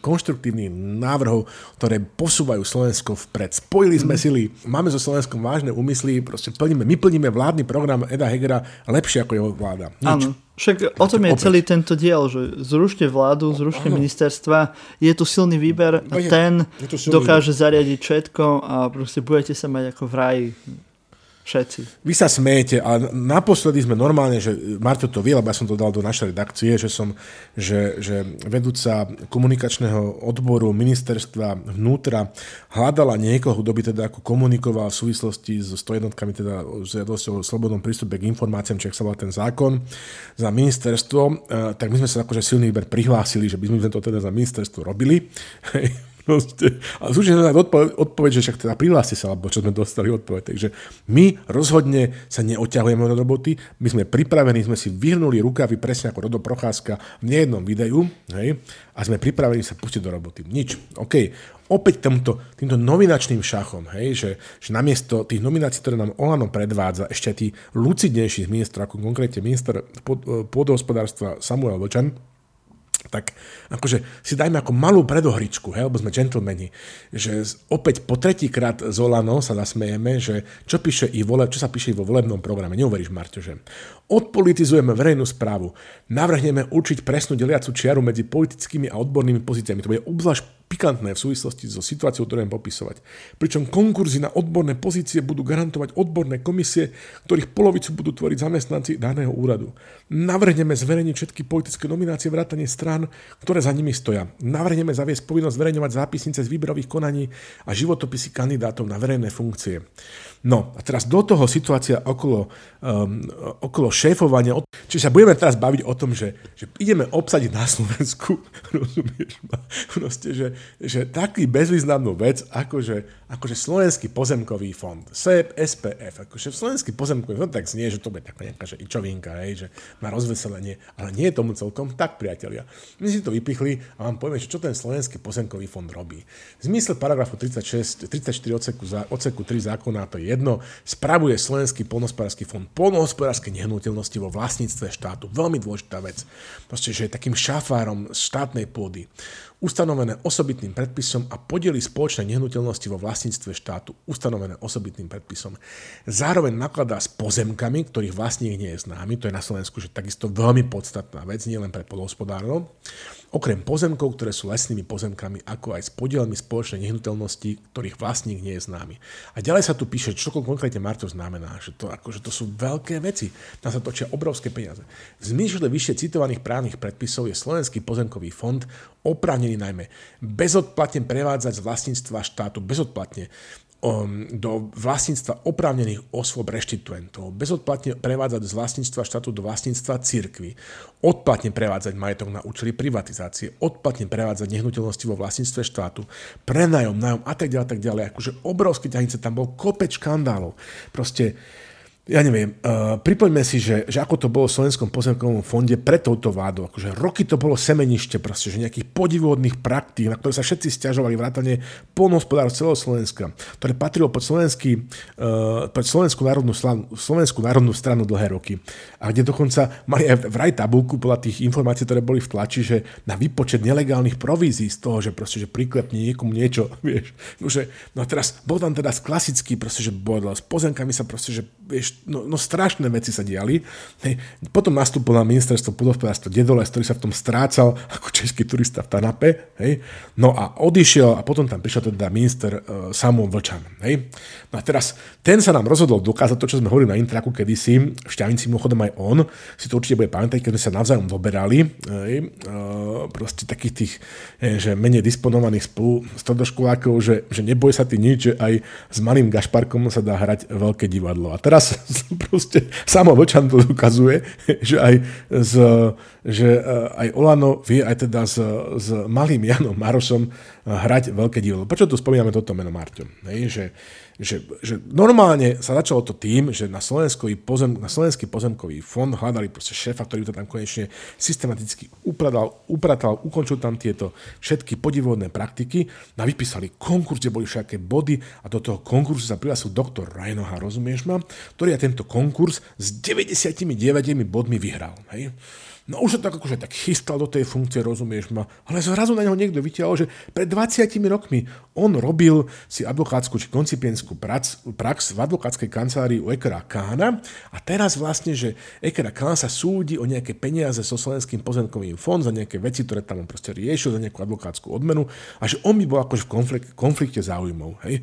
konštruktívnych návrhov, ktoré posúvajú Slovensko vpred. Spojili sme mm. sily, máme so Slovenskom vážne úmysly, proste plníme, my plníme vládny program Eda Hegera lepšie ako jeho vláda. Nič. Áno. Však o tom je opäť. celý tento diel, že zrušte vládu, zrušte ano. ministerstva, je tu silný výber a ten dokáže výber. zariadiť všetko a proste budete sa mať ako v ráji Všetci. Vy sa smejete a naposledy sme normálne, že Marto to vie, lebo ja som to dal do našej redakcie, že som, že, že vedúca komunikačného odboru ministerstva vnútra hľadala niekoho, kto by teda ako komunikoval v súvislosti so 101 teda s žiadosťou o slobodnom prístupe k informáciám, či sa volá ten zákon za ministerstvo, tak my sme sa akože silný výber prihlásili, že by sme to teda za ministerstvo robili. Proste. A súčasne dať odpoveď, že však teda prihláste sa, alebo čo sme dostali odpoveď. Takže my rozhodne sa neoťahujeme od roboty, my sme pripravení, sme si vyhnuli rukavy presne ako Rodo Procházka v nejednom videu, hej, a sme pripravení sa pustiť do roboty. Nič. OK. Opäť týmto, týmto novinačným šachom, hej, že, že namiesto tých nominácií, ktoré nám Olano predvádza, ešte tí lucidnejší z ministra, ako konkrétne minister pôdohospodárstva Samuel Vlčan, tak akože si dajme ako malú predohričku, hej, lebo sme gentlemani, že opäť po tretíkrát z Olano sa nasmejeme, že čo, píše i vole, čo sa píše i vo volebnom programe. Neuveríš, Marťo, že odpolitizujeme verejnú správu, navrhneme určiť presnú deliacu čiaru medzi politickými a odbornými pozíciami. To bude obzvlášť pikantné v súvislosti so situáciou, ktorú popisovať. Pričom konkurzy na odborné pozície budú garantovať odborné komisie, ktorých polovicu budú tvoriť zamestnanci daného úradu. Navrhneme zverejniť všetky politické nominácie vrátane strán, ktoré za nimi stoja. Navrhneme zaviesť povinnosť zverejňovať zápisnice z výberových konaní a životopisy kandidátov na verejné funkcie. No a teraz do toho situácia okolo, um, okolo šéfovania. Čiže sa budeme teraz baviť o tom, že, že ideme obsadiť na Slovensku, rozumieš ma, proste, že, že taký bezvýznamnú vec, akože, akože Slovenský pozemkový fond, SEP, SPF, akože Slovenský pozemkový fond, tak znie, že to bude taká nejaká že ičovinka, hej, že má rozveselenie, ale nie je tomu celkom tak, priatelia. My si to vypichli a vám povieme, čo ten Slovenský pozemkový fond robí. V zmysle paragrafu 36, 34 odseku, odseku 3 zákona, to je jedno, spravuje Slovenský polnospodársky fond polnohospodárske nehnuteľnosti vo vlastníctve štátu. Veľmi dôležitá vec. Proste, že je takým šafárom štátnej pôdy ustanovené osobitným predpisom a podiely spoločnej nehnuteľnosti vo vlastníctve štátu ustanovené osobitným predpisom. Zároveň nakladá s pozemkami, ktorých vlastník nie je známy, to je na Slovensku že takisto veľmi podstatná vec, nielen pre polohospodárov, okrem pozemkov, ktoré sú lesnými pozemkami, ako aj s podielmi spoločnej nehnuteľnosti, ktorých vlastník nie je známy. A ďalej sa tu píše, čo konkrétne Marto znamená, že to, akože to sú veľké veci, tam sa točia obrovské peniaze. V zmysle vyššie citovaných právnych predpisov je Slovenský pozemkový fond oprávnený najmä bezodplatne prevádzať z vlastníctva štátu, bezodplatne Um, do vlastníctva oprávnených osôb reštituentov, bezodplatne prevádzať z vlastníctva štátu do vlastníctva cirkvy, odplatne prevádzať majetok na účely privatizácie, odplatne prevádzať nehnuteľnosti vo vlastníctve štátu, prenajom, nájom a tak ďalej, tak ďalej. Akože obrovské ťahnice, tam bol kopec škandálov. Proste ja neviem, uh, pripoďme si, že, že ako to bolo v Slovenskom pozemkovom fonde pre touto vládou. Akože roky to bolo semenište proste, že nejakých podivodných praktík, na ktoré sa všetci stiažovali vrátane polnohospodárov celého Slovenska, ktoré patrilo pod, slovenský, uh, pod Slovenskú, národnú, Slovenskú národnú stranu dlhé roky. A kde dokonca mali aj vraj tabulku podľa tých informácií, ktoré boli v tlači, že na výpočet nelegálnych provízií z toho, že proste, že priklepne niekomu niečo, vieš. No, že, no a teraz bol tam teda klasický proste, že bordel, s pozemkami sa proste, že vieš, no, no strašné veci sa diali. Potom nastúpil na ministerstvo pôdohospodárstva Dedoles, ktorý sa v tom strácal ako český turista v Tanape. Hej. No a odišiel a potom tam prišiel teda minister uh, Samuel Vlčan. Hej. No a teraz ten sa nám rozhodol dokázať to, čo sme hovorili na Intraku kedysi, v Šťavnici mimochodom aj on, si to určite bude pamätať, keď sme sa navzájom doberali, hej. Uh, proste takých tých, hej, že menej disponovaných spolu stredoškolákov, že, že neboj sa ty nič, že aj s malým Gašparkom sa dá hrať veľké divadlo. A teraz proste samo Vlčan to ukazuje, že aj, z, že eh, aj Olano vie aj teda s, s malým Janom Marosom hrať veľké divadlo. Prečo tu spomíname toto meno Marťo? Hej, že, že, že normálne sa začalo to tým, že na, pozem, na Slovenský pozemkový fond hľadali proste šéfa, ktorý to tam konečne systematicky upratal, upratal, ukončil tam tieto všetky podivodné praktiky a vypísali konkurs, kde boli všetké body a do toho konkursu sa prihlásil doktor Rajnoha, rozumieš ma, ktorý aj tento konkurs s 99 bodmi vyhral. Hej? No už sa tak akože tak chystal do tej funkcie, rozumieš ma, ale zrazu na neho niekto vytiahol, že pred 20 rokmi on robil si advokátsku či koncipienskú prax, prax v advokátskej kancelárii u Ekera Kána a teraz vlastne, že Ekera Kán sa súdi o nejaké peniaze so Slovenským pozemkovým fond za nejaké veci, ktoré tam on proste riešil, za nejakú advokátsku odmenu a že on by bol akože v konflikte, konflikte záujmov. Hej.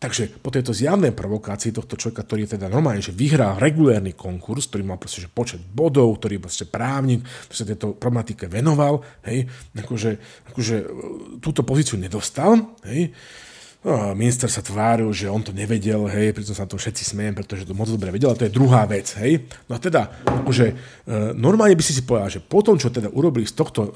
Takže po tejto zjavnej provokácii tohto človeka, ktorý teda normálne, že vyhral regulérny konkurs, ktorý mal proste, že počet bodov, ktorý proste právnik, ktorý sa tejto problematike venoval, hej, akože, akože e, túto pozíciu nedostal, hej, No, minister sa tváril, že on to nevedel, hej, pritom sa to všetci smejem, pretože to moc dobre vedel, a to je druhá vec, hej. No a teda, akože, e, normálne by si si povedal, že po tom, čo teda urobili z tohto e,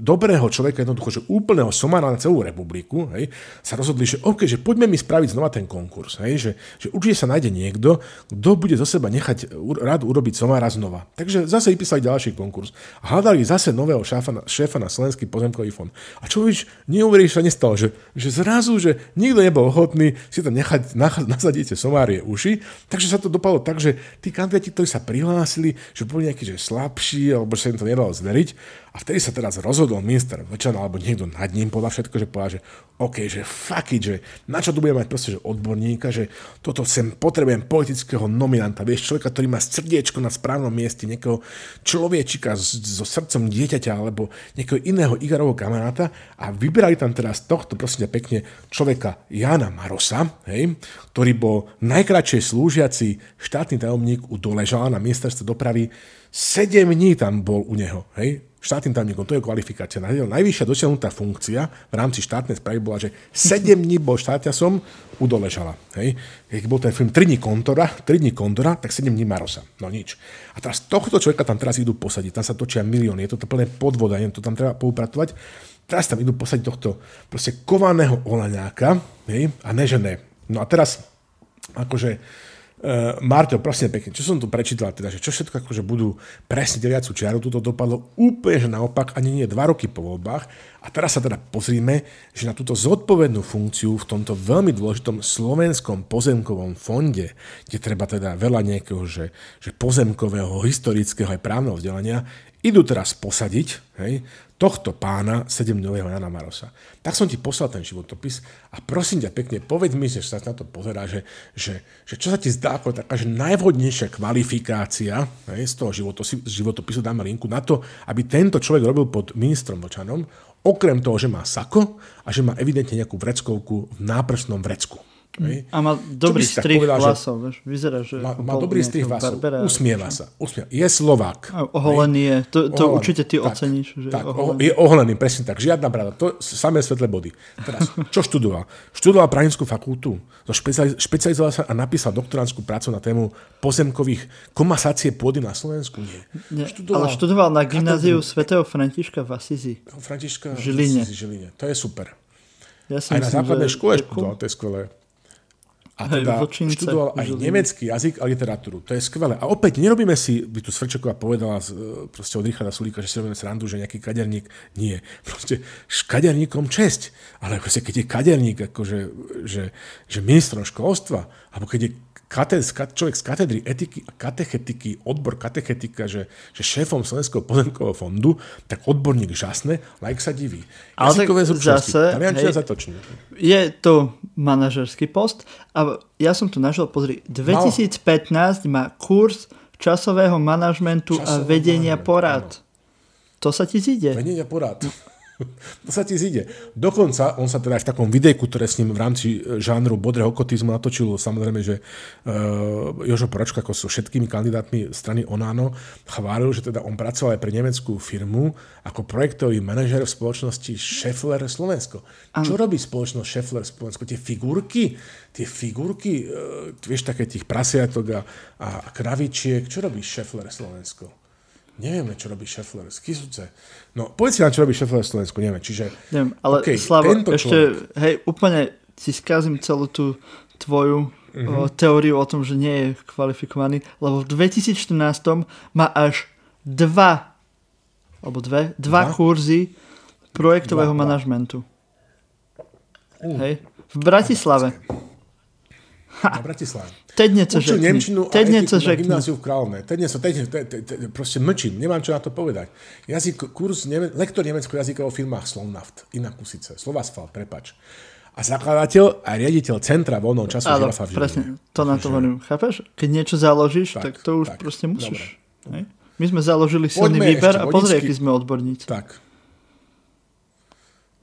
dobrého človeka, jednoducho, že úplného somára na celú republiku, hej, sa rozhodli, že OK, že poďme mi spraviť znova ten konkurs, hej, že, že určite sa nájde niekto, kto bude zo seba nechať rád urobiť somára znova. Takže zase vypísali ďalší konkurs. A hľadali zase nového šéfa na, šéfa na Slovenský pozemkový fond. A čo víš, neuveríš, sa nestalo, že, že zrazu, že nikto nebol ochotný si to nechať, nasadiť somárie uši, takže sa to dopadlo tak, že tí kandidáti, ktorí sa prihlásili, že boli nejakí že slabší, alebo že sa im to nedalo zveriť, a vtedy sa teraz rozhodol minister Vlčan alebo niekto nad ním podľa všetko, že povedal, že OK, že fuck it, že na čo tu budeme mať proste, že odborníka, že toto sem potrebujem politického nominanta, vieš, človeka, ktorý má srdiečko na správnom mieste, nejakého človečika so srdcom dieťaťa alebo nejakého iného Igarovho kamaráta. A vybrali tam teraz tohto, prosím pekne, človeka Jana Marosa, hej, ktorý bol najkračšie slúžiaci štátny tajomník u Doležala na ministerstve dopravy 7 dní tam bol u neho, hej, štátnym tajomníkom, to je kvalifikácia. Najvyššia dosiahnutá funkcia v rámci štátnej správy bola, že 7 dní bol štátňasom u Doležala. Hej. Keď bol ten film 3 dní kontora, 3 dní kontora, tak 7 dní Marosa. No nič. A teraz tohto človeka tam teraz idú posadiť, tam sa točia milióny, je to plné podvoda, to tam treba poupratovať. Teraz tam idú posadiť tohto proste kovaného olaňáka, hej, a nežené. No a teraz, akože, Uh, Marto, prosím pekne, čo som tu prečítal, teda, že čo všetko akože budú presne deliacú čiaru, túto dopadlo úplne, že naopak, ani nie dva roky po voľbách. A teraz sa teda pozrime, že na túto zodpovednú funkciu v tomto veľmi dôležitom slovenskom pozemkovom fonde, kde treba teda veľa nejakého, že, že pozemkového, historického aj právneho vzdelania, idú teraz posadiť hej, tohto pána 7-dňového Jana Marosa. Tak som ti poslal ten životopis a prosím ťa pekne, povedz mi, že sa na to pozerá, že, že, že čo sa ti zdá ako taká že najvhodnejšia kvalifikácia hej, z toho životopisu, životopisu, dáme linku na to, aby tento človek robil pod ministrom Vočanom, okrem toho, že má sako a že má evidentne nejakú vreckovku v náprsnom vrecku. Hej. A má dobrý strih vlasov, vieš, vyzerá, že... Má, má dobrý strih vlasov, usmieva sa, usmieva. Je Slovák. A oholený je, to, to oholený. určite ty tak, oceníš. Že tak, oholený. je oholený, presne tak, žiadna brada, to samé svetlé body. Teraz, čo študoval? Študoval právnickú fakultu, špecializoval sa a napísal doktoránsku prácu na tému pozemkových komasácie pôdy na Slovensku. Nie. Nie študoval, ale študoval na gymnáziu svätého Františka v Asizi. Františka v Žiline. Žiline. To je super. Ja Aj myslím, na základnej škole študoval, to je skvelé. A teda Hej, študoval aj žiliny. nemecký jazyk a literatúru. To je skvelé. A opäť, nerobíme si, by tu Svrčeková povedala e, proste od Richarda Sulíka, že si robíme srandu, že nejaký kaderník. Nie. Proste kaderníkom česť. Ale proste, keď je kaderník, akože, že, že ministrom školstva, alebo keď je katedr, človek z katedry etiky a katechetiky, odbor katechetika, že, že šéfom Slovenského pozemkového fondu, tak odborník žasne, like sa diví. Jazykové zase, hej, je to manažerský post a ja som tu našiel, pozri, 2015 má kurz časového manažmentu a vedenia porad. To sa ti zíde. Vedenia porad. to sa ti zíde. Dokonca, on sa teda aj v takom videjku, ktoré s ním v rámci e, žánru bodrého okotizmu natočil, samozrejme, že uh, Jožo Pročko ako so všetkými kandidátmi strany Onano chválil, že teda on pracoval aj pre nemeckú firmu ako projektový manažer v spoločnosti Scheffler Slovensko. Ano. Čo robí spoločnosť Scheffler Slovensko? Tie figurky, tie figurky, uh, vieš, také tých prasiatok a, a kravičiek, čo robí Scheffler Slovensko? Nevieme, čo robí Šefler z Kisuce. No, povedz si nám, čo robí Šefler v Slovensku, neviem. Čiže, neviem, ale okay, Slavo, ešte, človek... hej, úplne si skazím celú tú tvoju mm-hmm. o, teóriu o tom, že nie je kvalifikovaný, lebo v 2014 má až dva alebo dve, dva, dva? kurzy projektového dva, manažmentu. Uh, hej, v Bratislave. Ha. Na Bratislave. Teď niečo Učil. Nemčinu teď a etiku na gymnáziu v Kráľovne. Teď niečo, teď, teď, teď, teď, proste mlčím, nemám čo na to povedať. Jazyk, kurz, neme, lektor nemeckého jazyka vo firmách Slovnaft, iná kusice, Slovasfal, prepač. A zakladateľ a riaditeľ Centra voľného času Ale, žirafa presne, to na to hovorím. Chápeš? Keď niečo založíš, tak, tak to už tak, proste musíš. My sme založili silný výber a pozri, aký sme odborníci. Tak,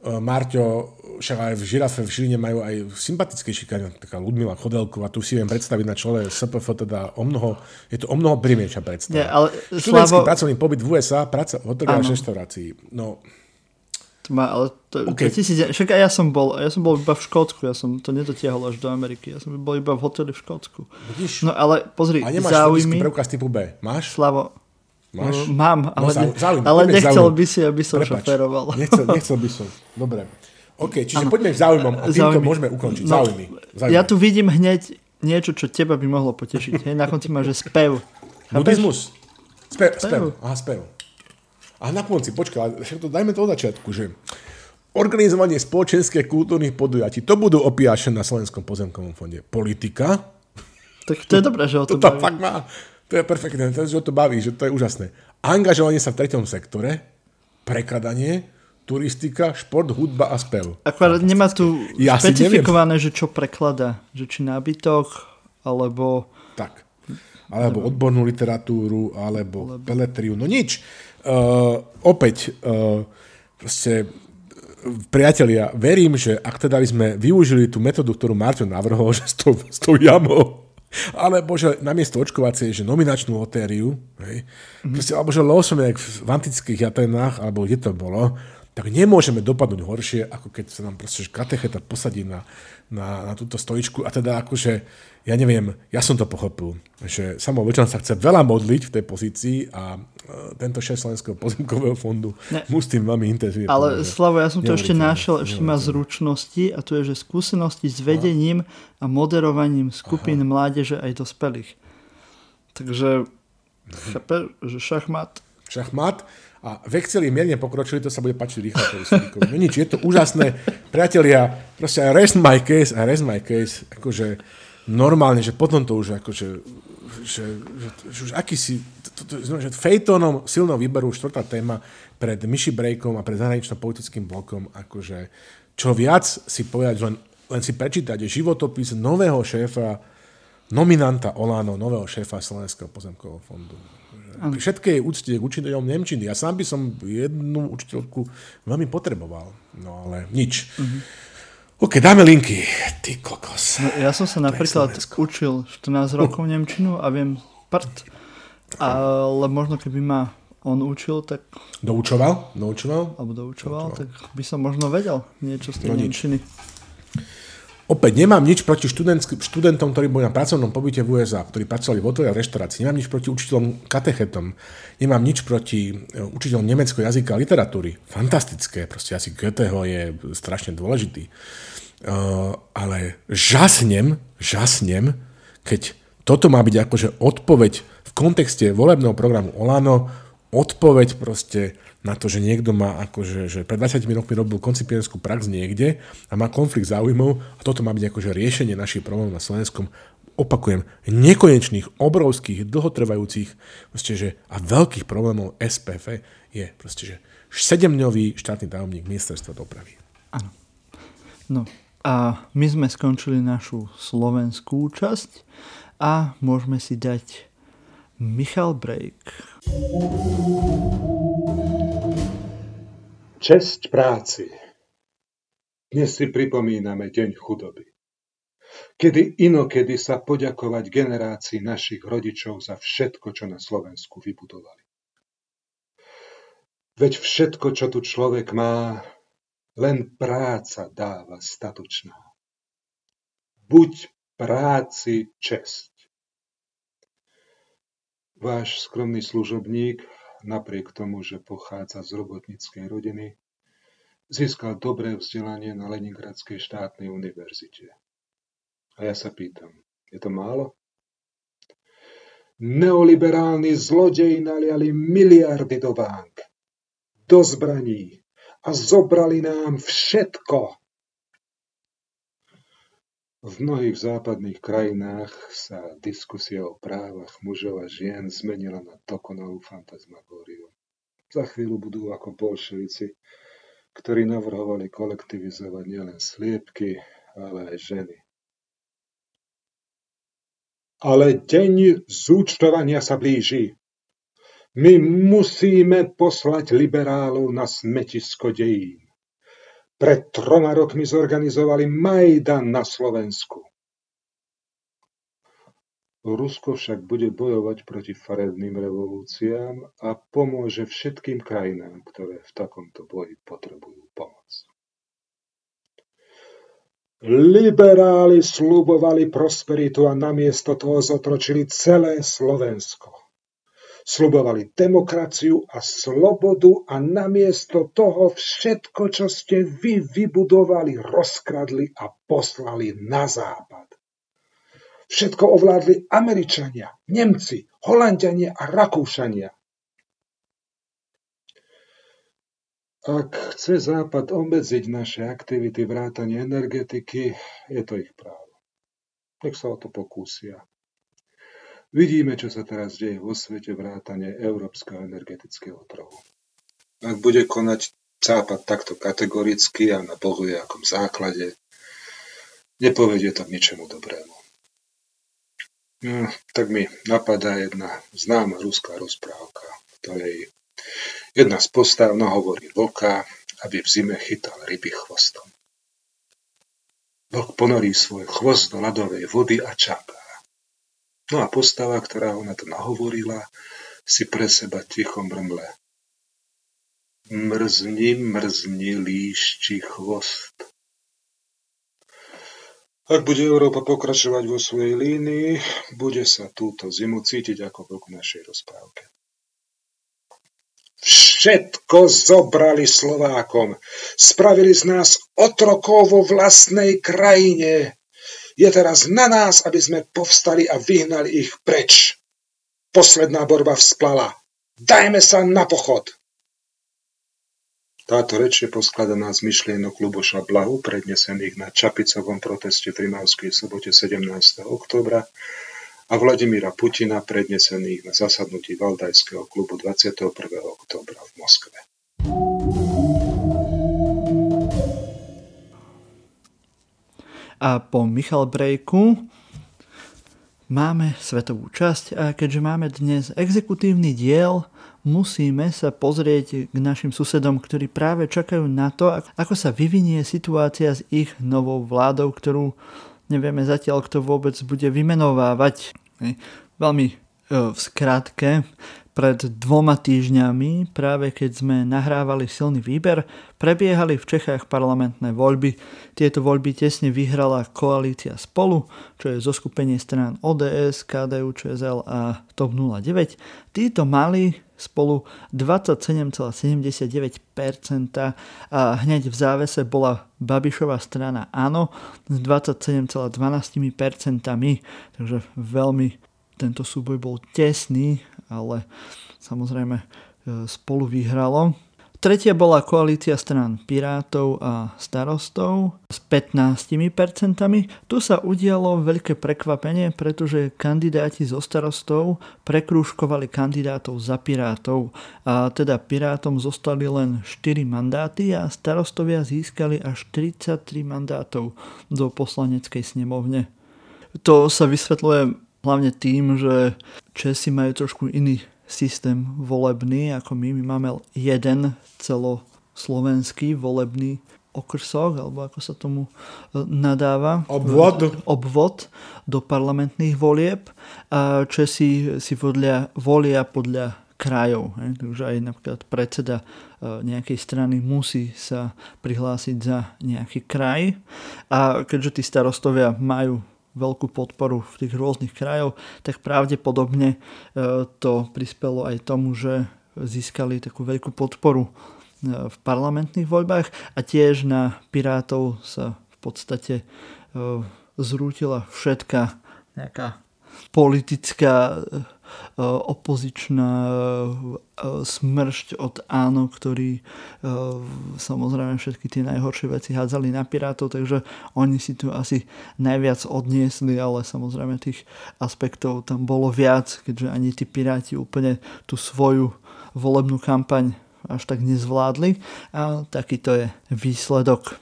Marťo, však aj v Žirafe v Žiline majú aj sympatickejší kaňa, taká Ludmila Chodelková, tu si viem predstaviť na čele SPF, teda o mnoho, je to o mnoho prímieča predstava. Nie, ale Študentský Slavo... pracovný pobyt v USA, práca v hoteli a reštaurácii. No, to má, ale to, okay. to však aj ja som bol, ja som bol iba v Škótsku, ja som to nedotiahol až do Ameriky, ja som bol iba v hoteli v Škótsku. Vidíš? No ale pozri, a nemáš záujmy... preukaz typu B, máš? Slavo, Máš? Mám, ale, No, zau- zaujímavé. ale nechcel zaujímavému. by si, aby som Prepač, šoferoval. Nechcel, nechcel by som. Dobre. OK, čiže poďme k záujmom a týmto môžeme ukončiť. No, Záujmy. Záujmy. Ja tu vidím hneď niečo, čo teba by mohlo potešiť. Hej? Na konci máš, že spev. Buddhizmus. Spev, spev. Aha, spev. A na konci, počkaj, však to dajme to od začiatku, že organizovanie spoločenských kultúrnych podujatí, to budú opiaše na Slovenskom pozemkovom fonde. Politika, Tak to je dobré, že o to tom tam fakt má, to je perfektné, to, že to baví, že to je úžasné. Angažovanie sa v treťom sektore, prekladanie, turistika, šport, hudba a spev. Akorát nemá tu Ja špecifikované, že čo preklada. Že či nábytok, alebo... Tak. Alebo odbornú literatúru, alebo peletriu. No nič. Uh, opäť, uh, proste, uh, priatelia, verím, že ak teda by sme využili tú metódu, ktorú Marťo navrhol, že s tou, s tou jamou, alebo že namiesto očkovacie, že nominačnú lotériu, hej, mm-hmm. proste, alebo že losom jak v antických Atenách, alebo kde to bolo, tak nemôžeme dopadnúť horšie, ako keď sa nám proste katecheta posadí na, na, na túto stojičku a teda akože, ja neviem, ja som to pochopil, že Samuel Vlčan sa chce veľa modliť v tej pozícii a e, tento šéf Slovenského pozemkového fondu Ne. mu s tým veľmi intenzívne Ale pomôže. Slavo, ja som to ešte našiel, ešte má zručnosti a to je, že skúsenosti s vedením a moderovaním skupín mládeže aj dospelých. Takže, chápe, že šachmat. šachmat a v Exceli mierne pokročili, to sa bude páčiť Richardovi Sulíkovi. No nič, je to úžasné. Priatelia, proste rest my case, I rest my case, akože normálne, že potom to už akože že, že, že už akýsi, že Fejtonom silnou výberu štvrtá téma pred Myši Brejkom a pred zahranično-politickým blokom, akože čo viac si povedať, len, len si prečítať životopis nového šéfa, nominanta Olano, nového šéfa Slovenského pozemkového fondu. Pri všetkej úcte k učiteľom Nemčiny. Ja sám by som jednu učiteľku veľmi potreboval. No ale nič. Mm-hmm. OK, dáme linky. Ty kokos. No, ja som sa napríklad učil 14 rokov Nemčinu a viem prd. Ale možno keby ma on učil, tak, Doučoval? Doučoval? alebo doučoval, tak by som možno vedel niečo z tej No nič. Opäť nemám nič proti študentom, ktorí boli na pracovnom pobyte v USA, ktorí pracovali v hoteli a. Nemám nič proti učiteľom katechetom. Nemám nič proti e, učiteľom nemeckého jazyka a literatúry. Fantastické, proste jazyk Goetheho je strašne dôležitý. Uh, ale žasnem, žasnem, keď toto má byť akože odpoveď v kontexte volebného programu Olano, odpoveď proste na to, že niekto má akože, že pred 20 rokmi robil koncipientskú prax niekde a má konflikt záujmov a toto má byť akože riešenie našich problémov na Slovenskom opakujem, nekonečných, obrovských, dlhotrvajúcich proste, že, a veľkých problémov SPF je proste, že sedemdňový štátny tajomník ministerstva dopravy. No a my sme skončili našu slovenskú časť a môžeme si dať Michal Break. Česť práci. Dnes si pripomíname Deň chudoby. Kedy inokedy sa poďakovať generácii našich rodičov za všetko, čo na Slovensku vybudovali. Veď všetko, čo tu človek má, len práca dáva statočná. Buď práci česť. Váš skromný služobník, napriek tomu, že pochádza z robotníckej rodiny, získal dobré vzdelanie na Leningradskej štátnej univerzite. A ja sa pýtam, je to málo? Neoliberálni zlodeji naliali miliardy do bank, do zbraní a zobrali nám všetko. V mnohých západných krajinách sa diskusia o právach mužov a žien zmenila na dokonalú fantasmagóriu. Za chvíľu budú ako bolševici, ktorí navrhovali kolektivizovať nielen sliepky, ale aj ženy. Ale deň zúčtovania sa blíži. My musíme poslať liberálov na smetisko dejín. Pred troma rokmi zorganizovali Majdan na Slovensku. Rusko však bude bojovať proti farebným revolúciám a pomôže všetkým krajinám, ktoré v takomto boji potrebujú pomoc. Liberáli slubovali prosperitu a namiesto toho zotročili celé Slovensko. Slubovali demokraciu a slobodu a namiesto toho všetko, čo ste vy vybudovali, rozkradli a poslali na západ. Všetko ovládli Američania, Nemci, Holandiania a Rakúšania. Ak chce Západ obmedziť naše aktivity vrátanie energetiky, je to ich právo. Nech sa o to pokúsia. Vidíme, čo sa teraz deje vo svete vrátane európskeho energetického trhu. Ak bude konať Západ takto kategoricky a na bohujakom základe, nepovedie to k ničemu dobrému. No, tak mi napadá jedna známa ruská rozprávka, ktorej Jedna z postav nahovorí vlka, aby v zime chytal ryby chvostom. Vlk ponorí svoj chvost do ľadovej vody a čaká. No a postava, ktorá ho na to nahovorila, si pre seba ticho mrmle. Mrzni, mrzni, líšči chvost. Ak bude Európa pokračovať vo svojej línii, bude sa túto zimu cítiť ako vlk v našej rozprávke. Všetko zobrali Slovákom. Spravili z nás otrokov vo vlastnej krajine. Je teraz na nás, aby sme povstali a vyhnali ich preč. Posledná borba vzplala. Dajme sa na pochod. Táto reč je poskladaná z myšlienok Luboša Blahu, prednesených na Čapicovom proteste v Rimavskej sobote 17. oktobra a Vladimíra Putina prednesených na zasadnutí Valdajského klubu 21. oktobra v Moskve. A po Michal Brejku máme svetovú časť a keďže máme dnes exekutívny diel, musíme sa pozrieť k našim susedom, ktorí práve čakajú na to, ako sa vyvinie situácia s ich novou vládou, ktorú nevieme zatiaľ, kto vôbec bude vymenovávať. Veľmi e, v skratke, pred dvoma týždňami, práve keď sme nahrávali silný výber, prebiehali v Čechách parlamentné voľby. Tieto voľby tesne vyhrala koalícia Spolu, čo je zoskupenie strán ODS, KDU, ČSL a TOP 09. Títo mali spolu 27,79% a hneď v závese bola Babišová strana Áno s 27,12%, takže veľmi tento súboj bol tesný, ale samozrejme e, spolu vyhralo. Tretia bola koalícia strán Pirátov a starostov s 15%. Tu sa udialo veľké prekvapenie, pretože kandidáti zo starostov prekrúžkovali kandidátov za Pirátov. A teda Pirátom zostali len 4 mandáty a starostovia získali až 33 mandátov do poslaneckej snemovne. To sa vysvetľuje hlavne tým, že Česi majú trošku iný systém volebný ako my. My máme jeden celoslovenský volebný okrsok, alebo ako sa tomu e, nadáva. Obvod. Obvod do parlamentných volieb. A Česi si volia, volia podľa krajov. He? Takže aj napríklad predseda e, nejakej strany musí sa prihlásiť za nejaký kraj. A keďže tí starostovia majú veľkú podporu v tých rôznych krajoch, tak pravdepodobne e, to prispelo aj tomu, že získali takú veľkú podporu e, v parlamentných voľbách a tiež na Pirátov sa v podstate e, zrútila všetká nejaká politická opozičná eh, smršť od áno, ktorí eh, samozrejme všetky tie najhoršie veci hádzali na Pirátov, takže oni si tu asi najviac odniesli, ale samozrejme tých aspektov tam bolo viac, keďže ani tí Piráti úplne tú svoju volebnú kampaň až tak nezvládli a takýto je výsledok.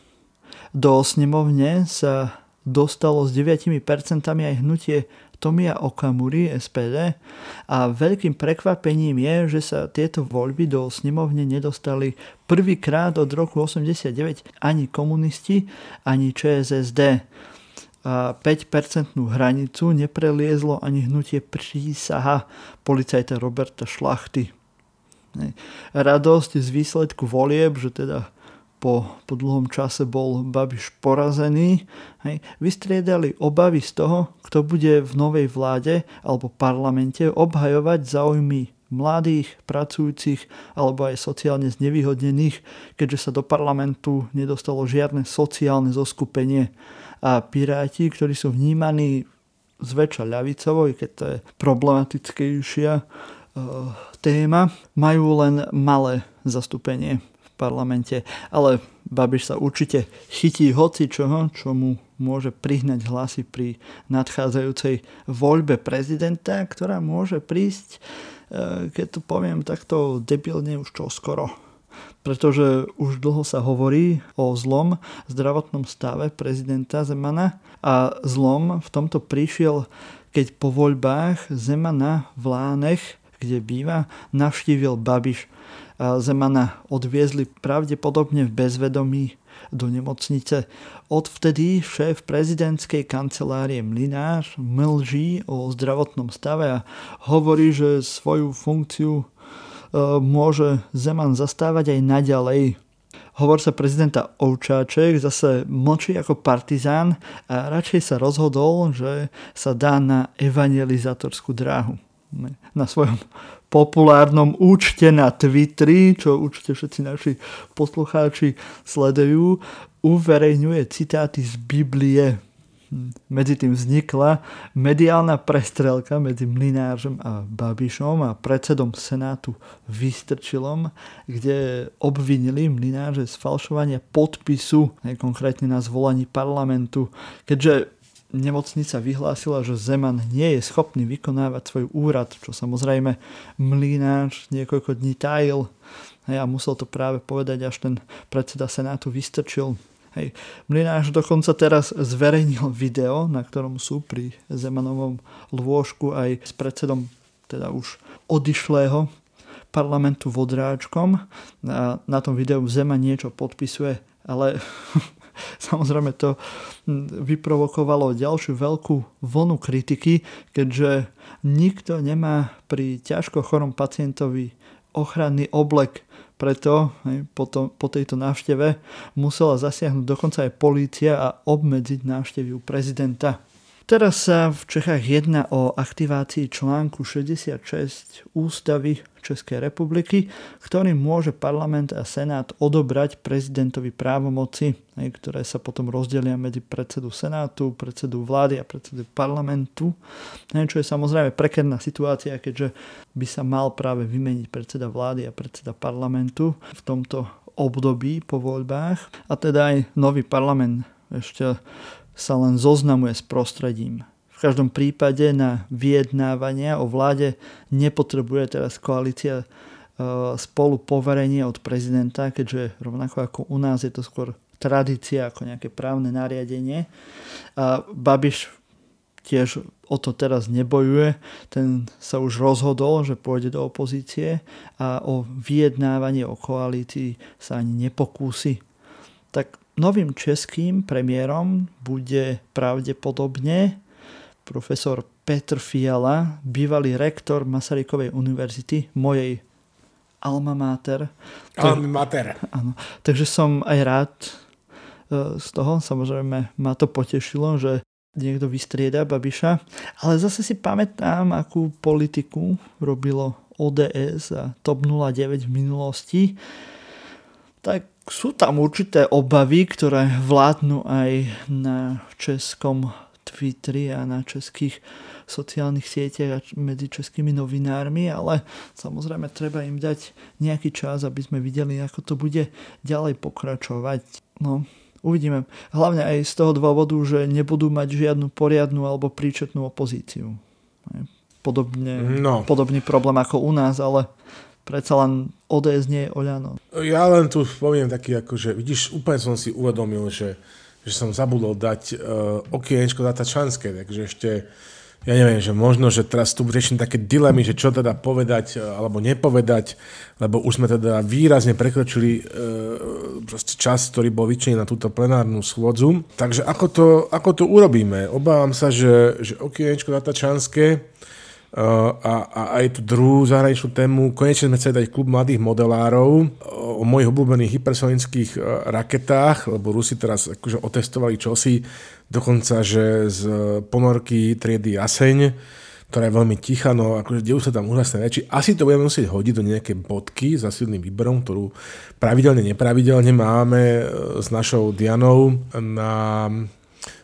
Do snemovne sa dostalo s 9% aj hnutie Tomia Okamuri, SPD. A veľkým prekvapením je, že sa tieto voľby do snemovne nedostali prvýkrát od roku 89 ani komunisti, ani ČSSD. A 5-percentnú hranicu nepreliezlo ani hnutie prísaha policajta Roberta Šlachty. Radosť z výsledku volieb, že teda po, po dlhom čase bol Babiš porazený. Hej. Vystriedali obavy z toho, kto bude v novej vláde alebo parlamente obhajovať záujmy mladých, pracujúcich alebo aj sociálne znevýhodnených, keďže sa do parlamentu nedostalo žiadne sociálne zoskupenie. A piráti, ktorí sú vnímaní zväčša ľavicovo, keď to je problematickejšia e, téma, majú len malé zastúpenie parlamente. Ale Babiš sa určite chytí hoci čoho, čo mu môže prihnať hlasy pri nadchádzajúcej voľbe prezidenta, ktorá môže prísť, e, keď to poviem takto debilne už čo skoro. Pretože už dlho sa hovorí o zlom zdravotnom stave prezidenta Zemana a zlom v tomto prišiel, keď po voľbách Zemana v Lánech, kde býva, navštívil Babiš. Zemana odviezli pravdepodobne v bezvedomí do nemocnice. Odvtedy šéf prezidentskej kancelárie Mlinář mlží o zdravotnom stave a hovorí, že svoju funkciu e, môže Zeman zastávať aj naďalej. Hovor sa prezidenta Ovčáček zase mlčí ako partizán a radšej sa rozhodol, že sa dá na evangelizatorskú dráhu. Na svojom populárnom účte na Twitteri, čo určite všetci naši poslucháči sledujú, uverejňuje citáty z Biblie. Medzi tým vznikla mediálna prestrelka medzi Mlinářom a Babišom a predsedom Senátu Vystrčilom, kde obvinili Mlináře z falšovania podpisu, konkrétne na zvolení parlamentu. Keďže nemocnica vyhlásila, že Zeman nie je schopný vykonávať svoj úrad, čo samozrejme Mlináč niekoľko dní tajil hej, a musel to práve povedať, až ten predseda Senátu vystrčil. Hej. Mlináš dokonca teraz zverejnil video, na ktorom sú pri Zemanovom lôžku aj s predsedom teda už odišlého parlamentu Vodráčkom. A na tom videu Zeman niečo podpisuje, ale Samozrejme to vyprovokovalo ďalšiu veľkú vlnu kritiky, keďže nikto nemá pri ťažko chorom pacientovi ochranný oblek. Preto po, to, po tejto návšteve musela zasiahnuť dokonca aj polícia a obmedziť návštevy prezidenta. Teraz sa v Čechách jedná o aktivácii článku 66 ústavy Českej republiky, ktorým môže parlament a senát odobrať prezidentovi právomoci, ktoré sa potom rozdelia medzi predsedu senátu, predsedu vlády a predsedu parlamentu, čo je samozrejme prekerná situácia, keďže by sa mal práve vymeniť predseda vlády a predseda parlamentu v tomto období po voľbách. A teda aj nový parlament ešte sa len zoznamuje s prostredím. V každom prípade na vyjednávania o vláde nepotrebuje teraz koalícia e, spolu poverenie od prezidenta, keďže rovnako ako u nás je to skôr tradícia ako nejaké právne nariadenie. A Babiš tiež o to teraz nebojuje, ten sa už rozhodol, že pôjde do opozície a o vyjednávanie o koalícii sa ani nepokúsi. Tak Novým českým premiérom bude pravdepodobne profesor Petr Fiala, bývalý rektor Masarykovej univerzity, mojej alma mater. Alma mater. Áno, takže som aj rád e, z toho, samozrejme ma to potešilo, že niekto vystrieda Babiša, ale zase si pamätám, akú politiku robilo ODS a TOP 09 v minulosti, tak sú tam určité obavy, ktoré vládnu aj na českom Twitteri a na českých sociálnych sieťach a medzi českými novinármi, ale samozrejme treba im dať nejaký čas, aby sme videli, ako to bude ďalej pokračovať. No, uvidíme. Hlavne aj z toho dôvodu, že nebudú mať žiadnu poriadnu alebo príčetnú opozíciu. Podobne, no. Podobný problém ako u nás, ale predsa len ODS nie je Oľano. Ja len tu poviem taký, ako, že vidíš, úplne som si uvedomil, že, že som zabudol dať uh, okienečko Tačanské, takže ešte ja neviem, že možno, že teraz tu riešim také dilemy, že čo teda povedať uh, alebo nepovedať, lebo už sme teda výrazne prekročili uh, čas, ktorý bol vyčený na túto plenárnu schôdzu. Takže ako to, ako to urobíme? Obávam sa, že, že okienečko Tačanské a, a aj tú druhú zahraničnú tému. Konečne sme chceli dať klub mladých modelárov o mojich obľúbených hypersonických e, raketách, lebo Rusi teraz akože otestovali čosi, dokonca, že z ponorky triedy Jaseň ktorá je veľmi tichá, no akože dejú sa tam úžasné reči. Asi to budeme musieť hodiť do nejaké bodky za silným výberom, ktorú pravidelne, nepravidelne máme e, s našou Dianou na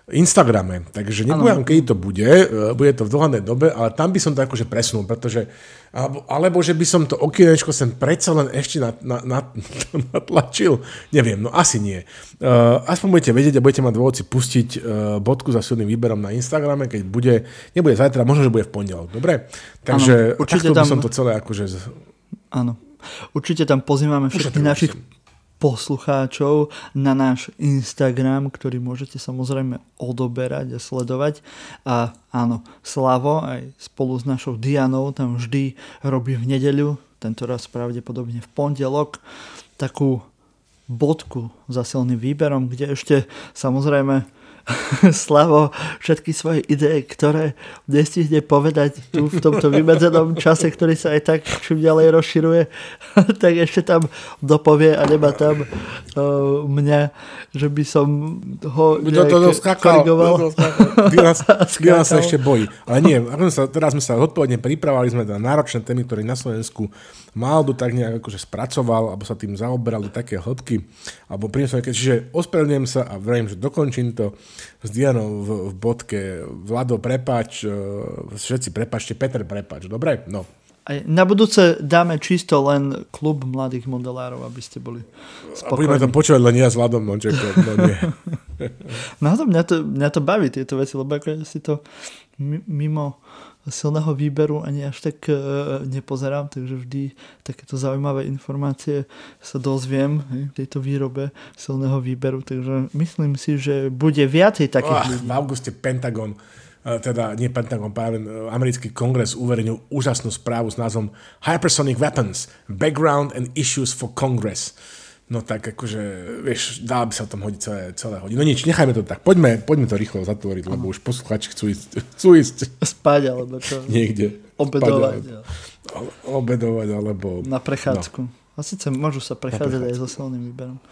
Instagrame. Takže nepoviem, kedy to bude, e, bude to v dohľadnej dobe, ale tam by som to akože presunul, pretože alebo, alebo že by som to okienečko sem predsa len ešte na, na, na, natlačil. Neviem, no asi nie. Uh, aspoň budete vedieť a budete mať dôvod si pustiť uh, bodku za silným výberom na Instagrame, keď bude, nebude zajtra, možno, že bude v pondelok. Dobre? Takže ano, určite tam... by som to celé akože... Áno. Určite tam pozývame všetkých našich poslucháčov na náš Instagram, ktorý môžete samozrejme odoberať a sledovať. A áno, Slavo aj spolu s našou Dianou tam vždy robí v nedeľu, tento raz pravdepodobne v pondelok, takú bodku za silným výberom, kde ešte samozrejme Slavo všetky svoje ideje, ktoré nestihne povedať tu v tomto vymedzenom čase, ktorý sa aj tak čím ďalej rozširuje, tak ešte tam dopovie a nemá tam uh, mňa, že by som ho to, to, to skakal, korigoval. To, to sa ešte bojí. Ale nie, sa, teraz sme sa odpovedne pripravali sme na náročné témy, ktoré na Slovensku Maldu tak nejak akože spracoval, alebo sa tým zaoberal do také hĺbky, alebo priniesol čiže ospravedlňujem sa a verím, že dokončím to s Dianou v, v bodke. Vlado, prepač, e, všetci prepačte, Peter, prepač, dobre? No. Aj na budúce dáme čisto len klub mladých modelárov, aby ste boli spokojní. A budeme to počúvať len ja s Vladom Mončekom, no nie. no to mňa, to, mňa to baví, tieto veci, lebo ako si to mimo silného výberu ani až tak e, nepozerám, takže vždy takéto zaujímavé informácie sa dozviem hej, v tejto výrobe silného výberu, takže myslím si, že bude viacej takých oh, ľudí. V auguste Pentagon e, teda nie Pentagon, práve e, americký kongres uverejnil úžasnú správu s názvom Hypersonic Weapons, Background and Issues for Congress. No tak akože, vieš, dá by sa o tom hodiť celé, celé hodiny. No nič, nechajme to tak. Poďme, poďme to rýchlo zatvoriť, lebo už posluchači chcú ísť, chcú ísť. Spať alebo čo? Niekde. Obedovať. Spať, obedovať alebo... Na prechádzku. No. A síce môžu sa prechádzať aj so silným výberom.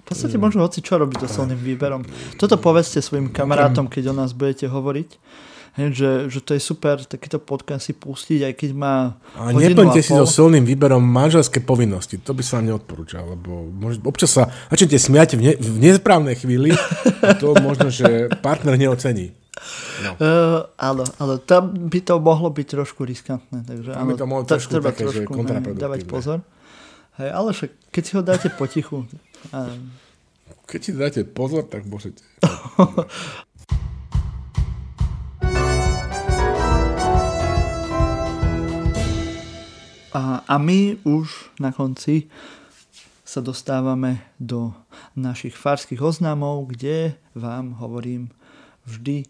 V podstate mm. môžu hoci čo robiť so silným výberom. Toto povedzte svojim kamarátom, keď o nás budete hovoriť Hej, že, že to je super takýto podcast si pustiť, aj keď má A neplňte si so silným výberom manželské povinnosti. To by sa vám neodporúčal, lebo môže, občas sa začnete smiať v, ne, v nesprávnej chvíli a to možno, že partner neocení. No. Uh, áno, ale tam by to mohlo byť trošku riskantné. Takže, tam by to mohlo trošku treba také, trošku, že dávať pozor. Hej, ale však, keď si ho dáte potichu... A... Keď si dáte pozor, tak môžete. A, a my už na konci sa dostávame do našich farských oznámov, kde vám hovorím vždy,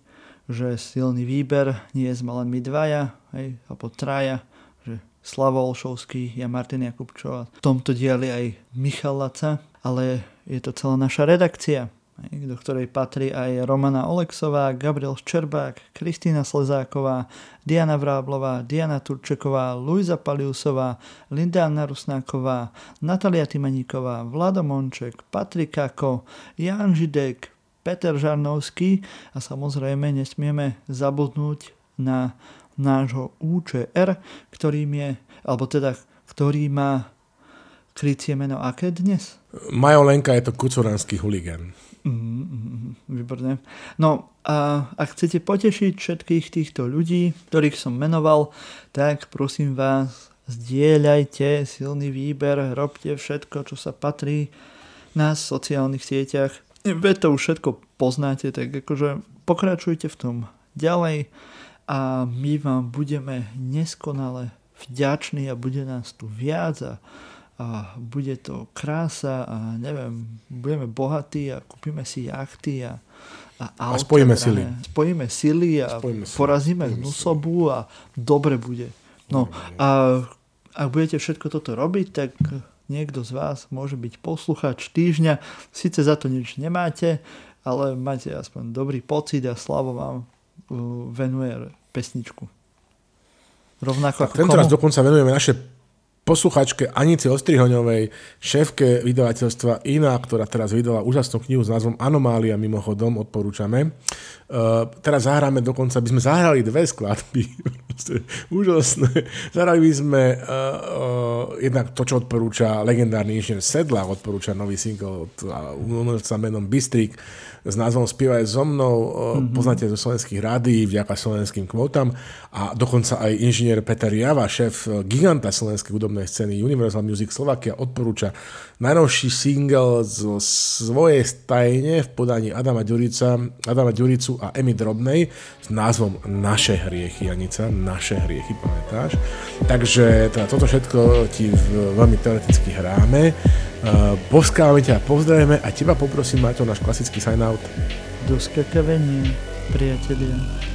že silný výber nie sme len my dvaja, hej, alebo traja, že Slavo Olšovský, ja Martin Jakubčov v tomto dieli aj Michal Laca, ale je to celá naša redakcia do ktorej patrí aj Romana Oleksová, Gabriel Ščerbák, Kristýna Slezáková, Diana Vráblová, Diana Turčeková, Luisa Paliusová, Linda Anna Rusnáková, Natalia Timaníková, Vlado Monček, Patrik Kako, Jan Židek, Peter Žarnovský a samozrejme nesmieme zabudnúť na nášho UČR, ktorým je, alebo teda, ktorý má krycie meno aké dnes? Majo Lenka je to kucuránsky huligán. Mm, výborné. No a ak chcete potešiť všetkých týchto ľudí, ktorých som menoval, tak prosím vás, zdieľajte silný výber, robte všetko, čo sa patrí na sociálnych sieťach. Veď to už všetko poznáte, tak akože pokračujte v tom ďalej a my vám budeme neskonale vďační a bude nás tu viac a a bude to krása a neviem, budeme bohatí a kúpime si jachty a, a, auta, a spojíme drahé. sily. Spojíme sily a spojíme porazíme hnusobu a dobre bude. No a ak budete všetko toto robiť, tak niekto z vás môže byť posluchač týždňa. Sice za to nič nemáte, ale máte aspoň dobrý pocit a Slavo vám uh, venuje pesničku. Rovnako tak ako teraz dokonca venujeme naše posluchačke Anici Ostrihoňovej, šéfke vydavateľstva Iná, ktorá teraz vydala úžasnú knihu s názvom Anomália, mimochodom, odporúčame. Uh, teraz zahráme dokonca, by sme zahrali dve skladby Úžasné. Zahrali sme uh, uh, jednak to, čo odporúča legendárny inžinier Sedla, odporúča nový single od umelca menom Bystrik s názvom Spievaj so mnou, mm-hmm. poznáte zo slovenských rádií vďaka slovenským kvótam a dokonca aj inžinier Peter Java, šéf giganta slovenskej hudobnej scény Universal Music Slovakia odporúča najnovší single zo svojej stajne v podaní Adama, Ďurica, Adama Ďuricu a Emy Drobnej s názvom Naše hriechy, Janica, Naše hriechy, pamätáš? Takže teda toto všetko ti veľmi teoreticky hráme. Boskávame ťa a pozdravíme a teba poprosím, Maťo, náš klasický sign-out. Do skakavenia, priatelia.